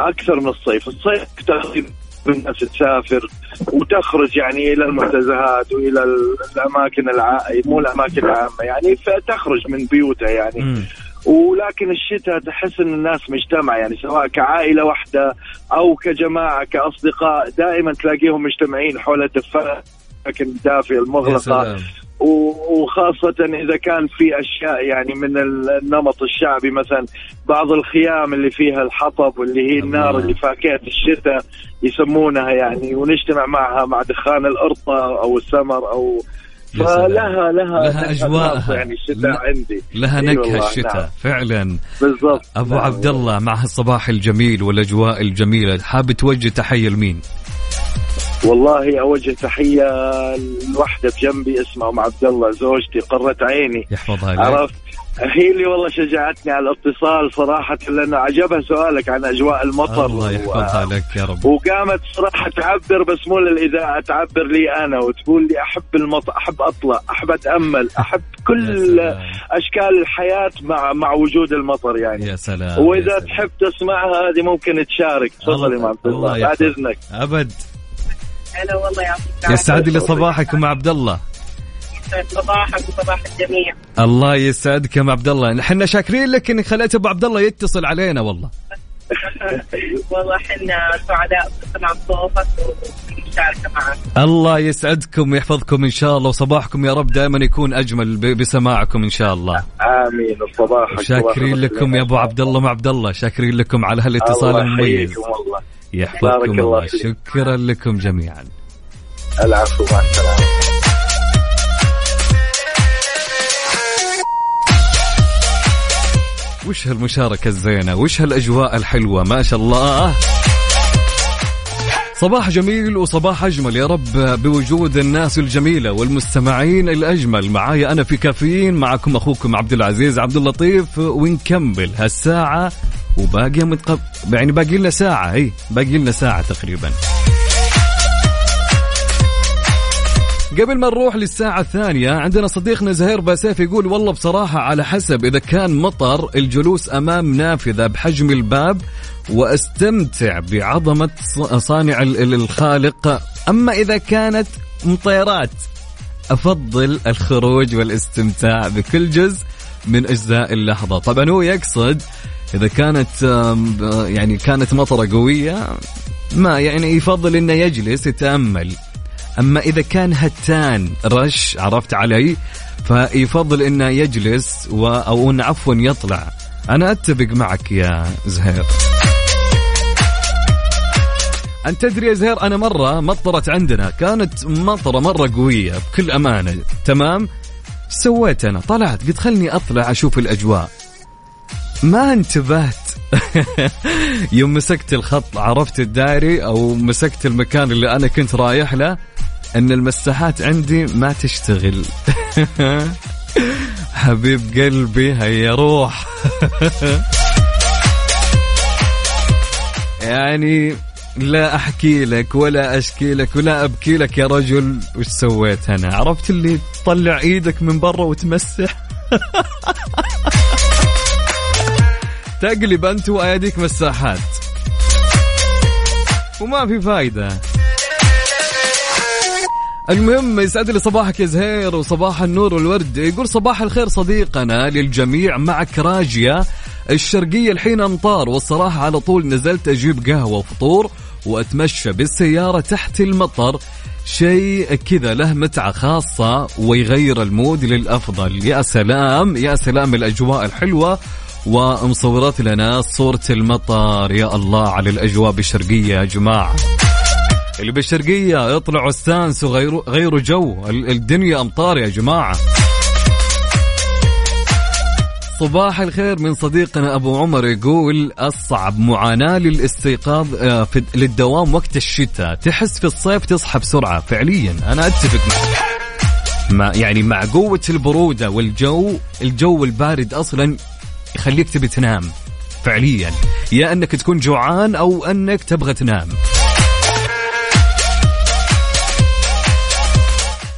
أكثر من الصيف الصيف تقريبا الناس تسافر وتخرج يعني إلى المنتزهات وإلى ال- الأماكن الع... مو الأماكن العامة يعني فتخرج من بيوتها يعني مم. ولكن الشتاء تحس إن الناس مجتمع يعني سواء كعائلة واحدة أو كجماعة كأصدقاء دائما تلاقيهم مجتمعين حول الدفاء لكن دافئه يا المغلقه وخاصة إذا كان في أشياء يعني من ال- النمط الشعبي مثلا بعض الخيام اللي فيها الحطب واللي هي النار. اللي فاكهة الشتاء يسمونها يعني ونجتمع معها مع دخان الأرطة أو السمر أو. فلها لها لها. خاصة يعني الشتاء عندي لها نكهة الشتاء نعم. فعلا بالضبط أبو نعم. عبد الله مع الصباح الجميل والأجواء الجميلة حاب توجه تحية لمين؟ والله أوجه تحية لوحدة بجنبي اسمها أم عبد الله زوجتي قرة عيني يحفظها لك عرفت هي اللي والله شجعتني على الاتصال صراحة لأنه عجبها سؤالك عن أجواء المطر الله يحفظها لك يا رب. وقامت صراحة تعبر بس مو للإذاعة تعبر لي أنا وتقول لي أحب المطر أحب أطلع أحب أتأمل أحب يا كل. أشكال الحياة مع مع وجود المطر يعني. يا سلام يا وإذا سلام. تحب تسمعها هذه ممكن تشارك. تفضل يا أم عبد الله الله بعد. إذنك. أبد. هلا والله يعطيك يسعد لي صباحك أم عبد الله؟ العافية. صباحك وصباح الجميع. الله يسعدك يا ام عبد الله. إحنا شاكرين لك إنك خليت أبو عبد الله يتصل علينا والله. والله حنا سعداء بسمع صوتك معك. الله يسعدكم ويحفظكم إن شاء الله وصباحكم يا رب دائما يكون أجمل بسماعكم إن شاء الله. آمين صباحك شاكرين لكم يا أبو عبد الله ام عبد الله. شاكرين لكم على هالاتصال الله المميز. يحييكم والله بارك يحفظكم الله الله. شكرا لكم جميعا. العفو مع السلامة. وش هالمشاركة الزينة؟ وش هالأجواء الحلوة؟ ما شاء الله. صباح جميل وصباح أجمل يا رب بوجود الناس الجميلة والمستمعين الأجمل. معايا أنا في كافيين معكم أخوكم عبد العزيز عبد اللطيف ونكمل هالساعة. وباقي متقب... يعني باقي لنا ساعة هي باقي لنا ساعة تقريبا. قبل ما نروح للساعة الثانية عندنا صديقنا زهير باسيف يقول والله بصراحة على حسب إذا كان مطر الجلوس أمام نافذة بحجم الباب وأستمتع بعظمة صانع الخالق أما إذا كانت مطيرات أفضل الخروج والاستمتاع بكل جزء من أجزاء اللحظة. طبعا هو يقصد إذا كانت يعني كانت مطرة قوية ما يعني يفضل إنه يجلس يتأمل. أما إذا كان هتان رش عرفت علي؟ فيفضل إنه يجلس و أو انه عفوا يطلع. أنا أتفق معك يا زهير. أنت تدري يا زهير أنا مرة مطرت عندنا. كانت مطرة مرة قوية بكل أمانة. تمام؟ سويت أنا طلعت. قلت خلني أطلع أشوف الأجواء. ما انتبهت. يوم مسكت الخط عرفت الدائري أو مسكت المكان اللي أنا كنت رايح له إن المساحات عندي ما تشتغل. حبيب قلبي هيا روح. يعني لا أحكي لك ولا أشكي لك ولا أبكي لك يا رجل وش سويت أنا؟ عرفت اللي تطلع إيدك من برا وتمسح؟ تقلب أنت وأيديك مساحات وما في فايدة. المهم يسعد لي صباحك يا زهير وصباح النور والورد. يقول صباح الخير صديقنا للجميع معك راجية الشرقية الحين أمطار والصراحة على طول نزلت أجيب قهوة وفطور وأتمشى بالسيارة تحت المطر. شيء كذا له متعة خاصة ويغير المود للأفضل. يا سلام يا سلام الأجواء الحلوة. ومصورات لنا صورة المطر يا الله على الأجواء بالشرقية يا جماعة. اللي بالشرقية يطلعوا استانس وغيروا غيروا جو. الدنيا أمطار يا جماعة. صباح الخير من صديقنا أبو عمر يقول أصعب معاناة للاستيقاظ آه، للدوام وقت الشتاء. تحس في الصيف تصحى بسرعة. فعليا أنا أتفق معك. مع يعني مع قوة البرودة والجو الجو البارد أصلا يخليك تبي تنام فعليا يا أنك تكون جوعان أو أنك تبغى تنام.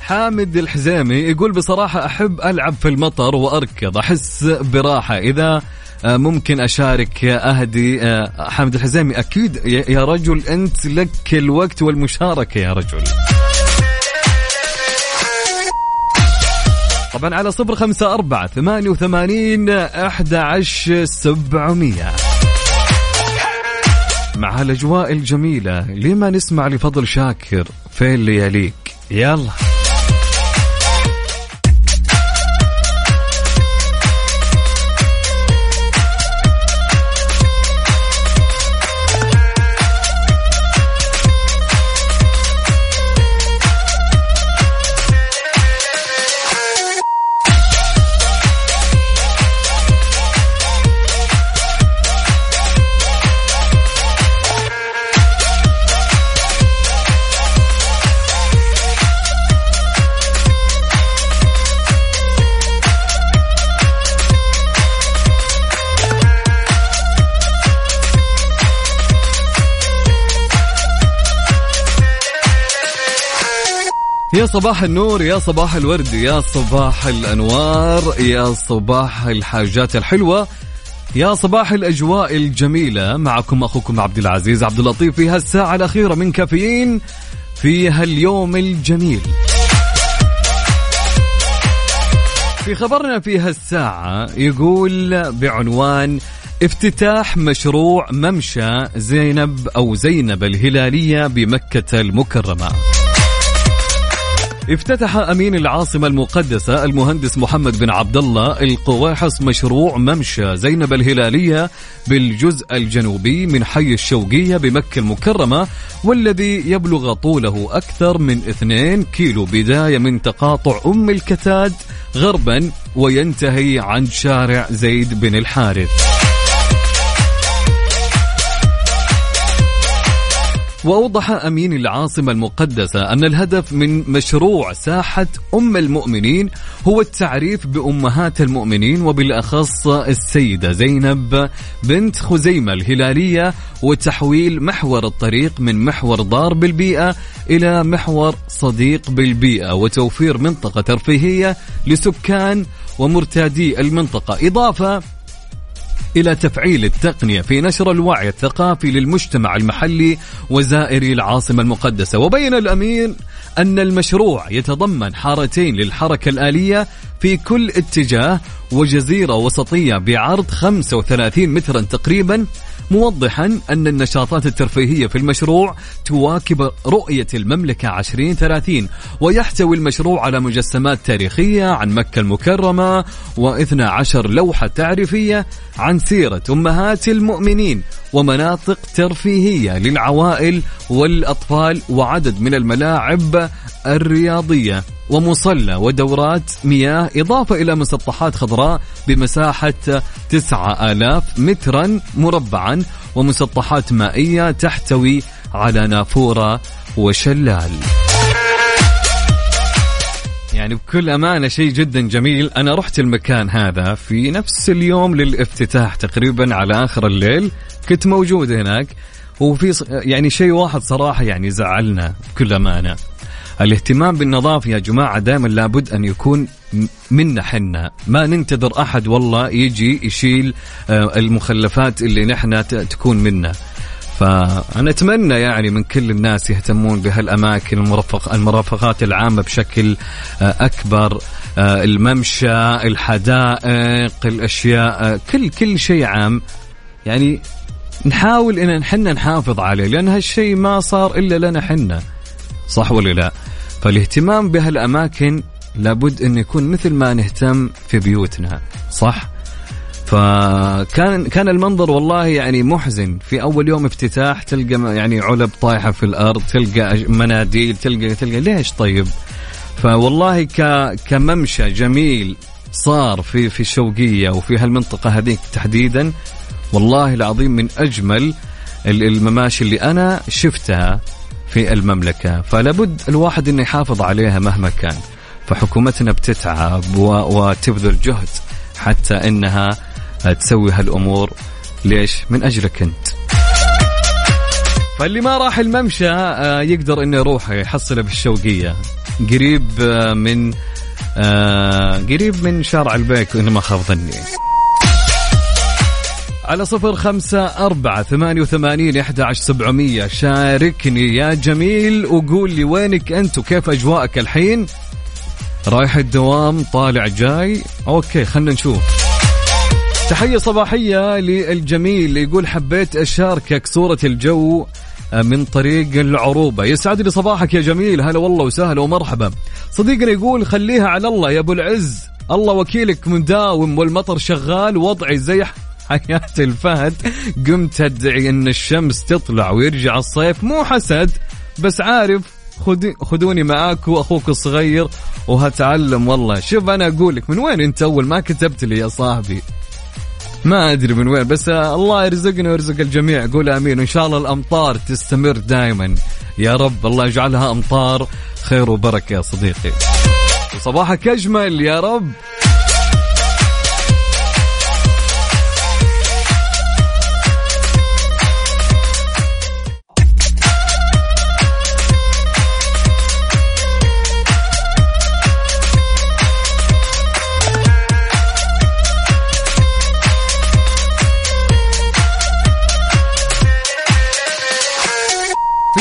حامد الحزامي يقول بصراحة أحب ألعب في المطر وأركض أحس براحة. إذا آه، ممكن أشارك أهدي آه، حامد الحزامي أكيد يا رجل أنت لك الوقت والمشاركة يا رجل. طبعا على صفر خمسة أربعة ثمانية وثمانين أحد عشر سبعمية. مع هالأجواء الجميلة لما نسمع لفضل شاكر فين لياليك؟ يلا. يا صباح النور يا صباح الورد يا صباح الأنوار يا صباح الحاجات الحلوة يا صباح الأجواء الجميلة. معكم أخوكم عبد العزيز عبد اللطيف في هالساعة الأخيرة من كافيين في هاليوم الجميل. في خبرنا في هالساعة يقول بعنوان افتتاح مشروع ممشى زينب أو زينب الهلالية بمكة المكرمة. افتتح أمين العاصمة المقدسة المهندس محمد بن عبد الله القواحص مشروع ممشى زينب الهلالية بالجزء الجنوبي من حي الشوقية بمكة المكرمة والذي يبلغ طوله أكثر من 2 كيلو بداية من تقاطع أم الكتاد غربا وينتهي عند شارع زيد بن الحارث. وأوضح أمين العاصمة المقدسة أن الهدف من مشروع ساحة أم المؤمنين هو التعريف بأمهات المؤمنين وبالأخص السيدة زينب بنت خزيمة الهلالية وتحويل محور الطريق من محور ضار بالبيئة إلى محور صديق بالبيئة وتوفير منطقة ترفيهية لسكان ومرتادي المنطقة. إضافة إلى تفعيل التقنية في نشر الوعي الثقافي للمجتمع المحلي وزائري العاصمة المقدسة. وبين الأمين أن المشروع يتضمن حارتين للحركة الآلية في كل اتجاه وجزيرة وسطية بعرض 35 مترا تقريبا موضحا أن النشاطات الترفيهية في المشروع تواكب رؤية المملكة 2030 ويحتوي المشروع على مجسمات تاريخية عن مكة المكرمة و12 لوحة تعريفية عن سيرة أمهات المؤمنين ومناطق ترفيهية للعوائل والأطفال وعدد من الملاعب الرياضية ومصلى ودورات مياه إضافة إلى مسطحات خضراء بمساحة 9000 مترا مربعا ومسطحات مائية تحتوي على نافورة وشلال. يعني بكل أمانة شيء جدا جميل. أنا رحت المكان هذا في نفس اليوم للافتتاح تقريبا على آخر الليل. كنت موجود هناك. وفي يعني شيء واحد صراحة يعني زعلنا بكل أمانة. الاهتمام بالنظافة يا جماعة دائما لابد أن يكون منا حنا. ما ننتظر أحد والله يجي يشيل آه، المخلفات اللي نحن تكون منا. فأنا أتمنى يعني من كل الناس يهتمون بهالأماكن المرفق المرافقات العامة بشكل آه، أكبر آه، الممشى الحدائق الأشياء كل كل شيء عام. يعني نحاول إن نحن نحافظ عليه لأن هالشيء ما صار إلا لنا حنا. صح ولا لا؟ فالاهتمام بهالأماكن لابد أن يكون مثل ما نهتم في بيوتنا صح؟ فكان كان المنظر والله يعني محزن. في أول يوم افتتاح تلقى يعني علب طايحة في الأرض تلقى مناديل تلقى تلقى ليش طيب؟ فوالله ك كممشى جميل صار في في الشوقية وفي هالمنطقة هذيك تحديدا. والله العظيم من أجمل ال- المماشي اللي أنا شفتها. في المملكة فلابد الواحد إنه يحافظ عليها مهما كان فحكومتنا بتتعب وتبذل جهد حتى إنها تسوي هالأمور ليش؟ من أجلك أنت. فاللي ما راح الممشى آه، يقدر إنه يروح يحصله بالشوقية قريب آه، من آه، قريب من شارع البيك إن ما خاب ظني. على صفر خمسة أربعة ثمانية وثمانين عشر سبعمية. شاركني يا جميل وقول لي وينك أنت وكيف أجواءك الحين؟ رايح الدوام طالع جاي. okay خلنا نشوف. تحية صباحية للجميل يقول حبيت أشاركك صورة الجو من طريق العروبة. يسعد لي صباحك يا جميل. هلا والله وسهلا ومرحبا. صديقنا يقول خليها على الله يا أبو العز. الله وكيلك مداوم والمطر شغال وضعي زي حياة الفهد. قمت أدعي أن الشمس تطلع ويرجع الصيف. مو حسد بس عارف خذوني معاكم أخوك الصغير وهتعلم والله. شوف أنا أقول لك من وين أنت أول ما كتبت لي يا صاحبي؟ ما أدري من وين بس الله يرزقنا ويرزق الجميع. قول آمين. وان شاء الله الأمطار تستمر دائما يا رب الله يجعلها أمطار خير وبركة يا صديقي. وصباحك أجمل يا رب.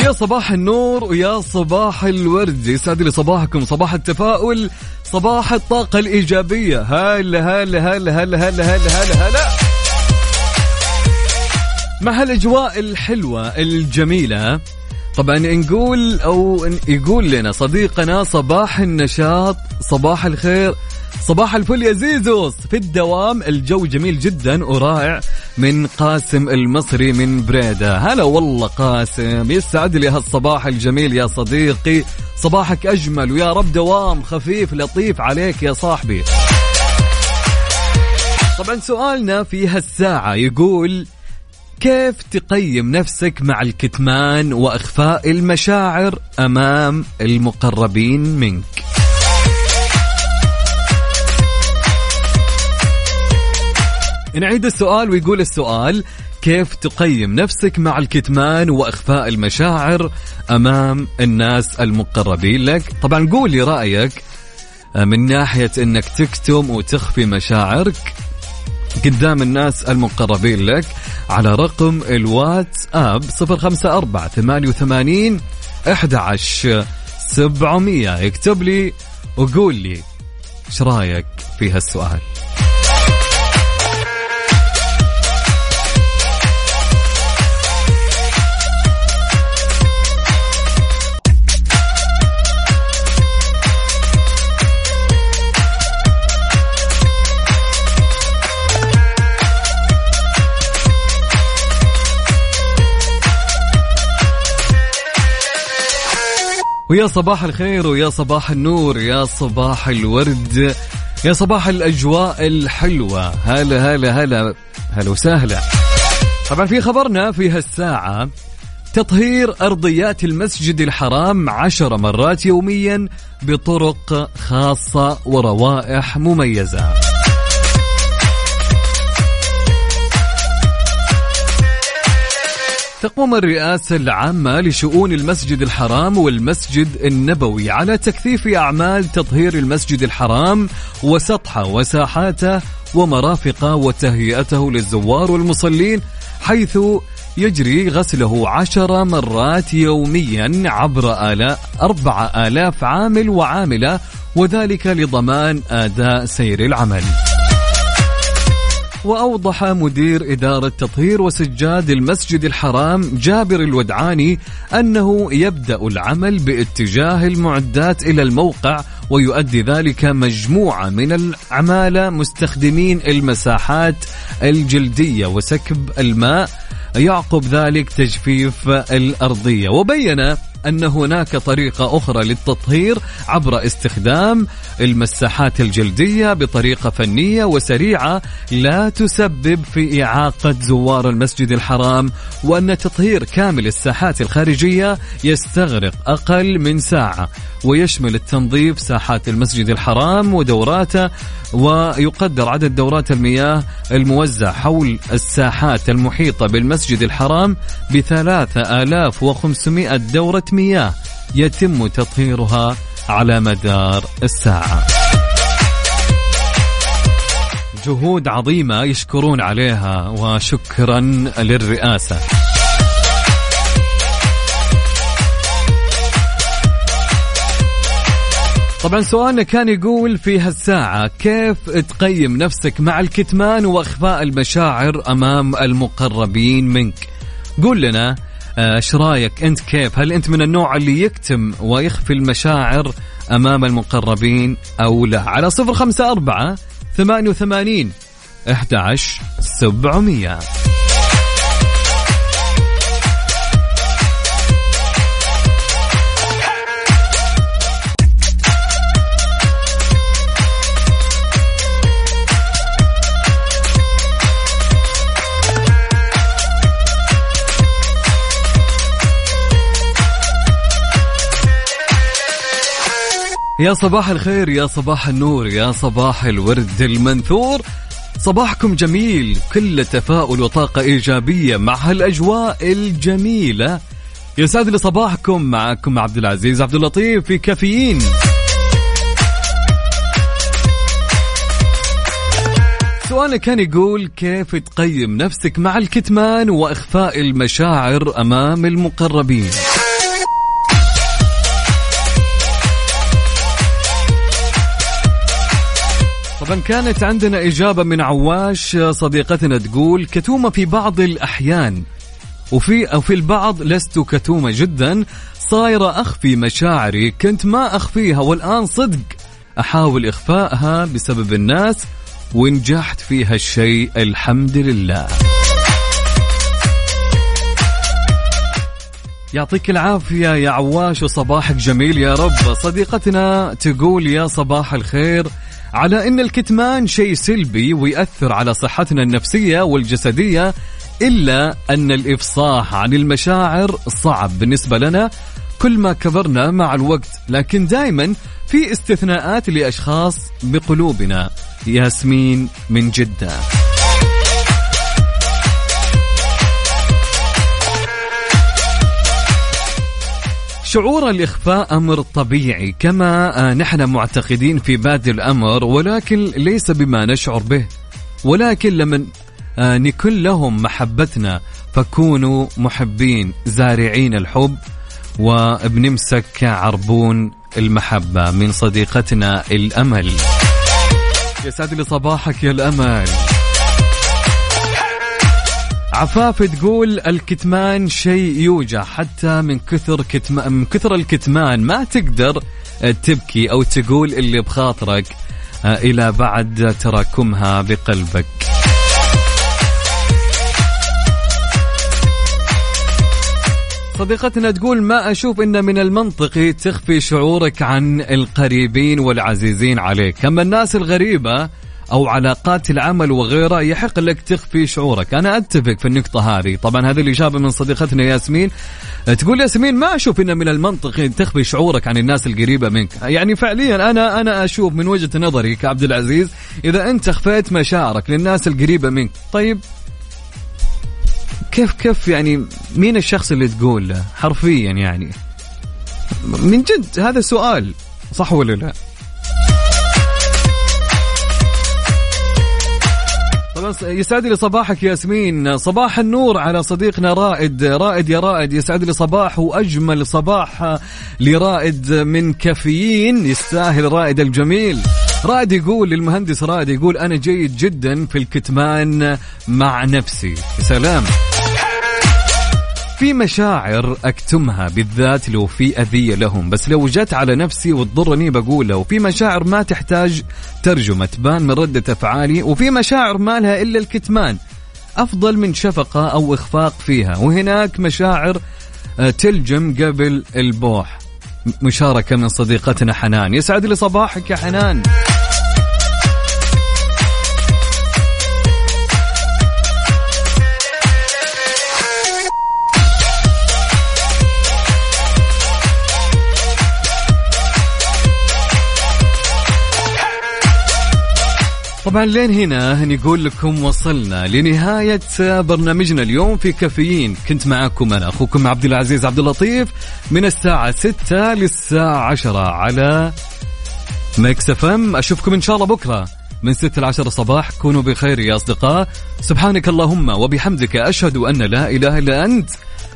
يا صباح النور ويا صباح الورد. يسعد لي صباحكم صباح التفاؤل صباح الطاقة الإيجابية. هلا هلا هلا هلا هلا هلا هلا هلا. مع هالأجواء الحلوة الجميلة طبعا نقول أو يقول لنا صديقنا صباح النشاط صباح الخير صباح الفل يا زيزوس. في الدوام الجو جميل جدا ورائع. من قاسم المصري من بريدة. هلا والله قاسم. يسعد لي هالصباح الجميل يا صديقي. صباحك أجمل ويا رب دوام خفيف لطيف عليك يا صاحبي. طبعا سؤالنا في هالساعة يقول كيف تقيم نفسك مع الكتمان وإخفاء المشاعر أمام المقربين منك؟ نعيد السؤال ويقول السؤال كيف تقيم نفسك مع الكتمان وإخفاء المشاعر أمام الناس المقربين لك؟ طبعا قول لي رأيك من ناحية إنك تكتم وتخفي مشاعرك قدام الناس المقربين لك على رقم الواتس اب 054 88 11 700 اكتب لي وقول لي إيش رأيك في هالسؤال؟ ويا صباح الخير ويا صباح النور يا صباح الورد يا صباح الأجواء الحلوة. هلا هلا هلا هلا وسهلا. طبعا في خبرنا في هالساعة تطهير أرضيات المسجد الحرام عشر مرات يوميا بطرق خاصة وروائح مميزة. تقوم الرئاسة العامة لشؤون المسجد الحرام والمسجد النبوي على تكثيف أعمال تطهير المسجد الحرام وسطحه وساحاته ومرافقه وتهيئته للزوار والمصلين حيث يجري غسله عشر مرات يوميا عبر آلاء أربعة آلاف عامل وعاملة وذلك لضمان أداء سير العمل. وأوضح مدير إدارة تطهير وسجاد المسجد الحرام جابر الودعاني أنه يبدأ العمل باتجاه المعدات إلى الموقع ويؤدي ذلك مجموعة من العمالة مستخدمين المساحات الجلدية وسكب الماء. يعقب ذلك تجفيف الأرضية. وبين أن هناك طريقة أخرى للتطهير عبر استخدام المساحات الجلدية بطريقة فنية وسريعة لا تسبب في إعاقة زوار المسجد الحرام وأن تطهير كامل الساحات الخارجية يستغرق أقل من ساعة. ويشمل التنظيف ساحات المسجد الحرام ودوراته ويقدر عدد دورات المياه الموزع حول الساحات المحيطة بالمسجد الحرام بثلاثة آلاف وخمسمائة دورة مياه يتم تطهيرها على مدار الساعة. جهود عظيمة يشكرون عليها وشكرا للرئاسة. طبعا سؤالنا كان يقول في هالساعة كيف تقيم نفسك مع الكتمان وأخفاء المشاعر أمام المقربين منك؟ قول لنا آه، إيش رأيك أنت كيف؟ هل أنت من النوع اللي يكتم ويخفي المشاعر أمام المقربين أو لا؟ على صفر خمسة أربعة ثمانية وثمانين أحد عشر سبعمية. يا صباح الخير يا صباح النور يا صباح الورد المنثور. صباحكم جميل كل تفاؤل وطاقة إيجابية مع هالأجواء الجميلة. يسعد لي صباحكم معكم عبد العزيز عبد اللطيف في كافيين. سؤالنا كان يقول كيف تقيم نفسك مع الكتمان وإخفاء المشاعر أمام المقربين؟ طبعا كانت عندنا إجابة من عواش صديقتنا تقول كتومة في بعض الأحيان وفي أو في البعض لست كتومة جدا صايرة أخفي مشاعري كنت ما أخفيها والآن صدق أحاول إخفائها بسبب الناس ونجحت في هالشيء الحمد لله. يعطيك العافية يا عواش وصباحك جميل يا رب. صديقتنا تقول يا صباح الخير على إن الكتمان شيء سلبي ويأثر على صحتنا النفسية والجسدية إلا أن الإفصاح عن المشاعر صعب بالنسبة لنا. كل ما كبرنا مع الوقت لكن دائما في استثناءات لأشخاص بقلوبنا. ياسمين من جدة. شعور الإخفاء أمر طبيعي كما آه، نحن معتقدين في بادئ الأمر ولكن ليس بما نشعر به. ولكن لمن آه، نكن لهم محبتنا فكونوا محبين زارعين الحب وبنمسك عربون المحبة من صديقتنا الأمل. يسعد لي صباحك يا الأمل. عفاف تقول الكتمان شيء يوجع حتى من كثر كتمان من كثر الكتمان ما تقدر تبكي أو تقول اللي بخاطرك آه، إلى بعد تراكمها بقلبك. صديقتنا تقول ما أشوف إن من المنطقي تخفي شعورك عن القريبين والعزيزين عليك. أما الناس الغريبة أو علاقات العمل وغيرها يحق لك تخفي شعورك. أنا أتفق في النقطة هذه. طبعا هذه الإجابة من صديقتنا ياسمين. تقول ياسمين ما أشوف إن من المنطقي تخفي شعورك عن الناس القريبة منك. يعني فعليا أنا أنا أشوف من وجهة نظري كعبد العزيز إذا أنت خفيت مشاعرك للناس القريبة منك. طيب كيف كيف يعني مين الشخص اللي تقول له؟ حرفيا يعني. من جد هذا سؤال صح ولا لا؟ يسعد لي صباحك ياسمين. صباح النور على صديقنا رائد. رائد يا رائد يسعد لي صباح وأجمل صباح لرائد من كافيين. يستاهل رائد الجميل. رائد يقول للمهندس رائد يقول أنا جيد جدا في الكتمان مع نفسي. سلام. في مشاعر أكتمها بالذات لو في أذية لهم بس لو جت على نفسي وتضرني بقولها وفي مشاعر ما تحتاج ترجمة تبان من ردة أفعالي وفي مشاعر ما لها إلا الكتمان. أفضل من شفقة أو إخفاق فيها وهناك مشاعر آه، تلجم قبل البوح. مشاركة من صديقتنا حنان. يسعد لي صباحك يا حنان. طبعا لين هنا نقول لكم وصلنا لنهاية برنامجنا اليوم في كافيين. كنت معاكم أنا أخوكم عبد العزيز عبد اللطيف من الساعة 6 للساعة 10 على Mix FM. أشوفكم إن شاء الله بكرة من 6 ل 10 صباح. كونوا بخير يا أصدقاء. سبحانك اللهم وبحمدك أشهد أن لا إله إلا أنت.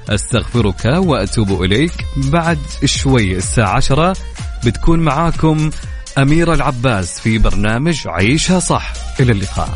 أستغفرك وأتوب إليك. بعد شوي الساعة 10 بتكون معاكم أميرة العباس في برنامج عيشها صح. إلى اللقاء.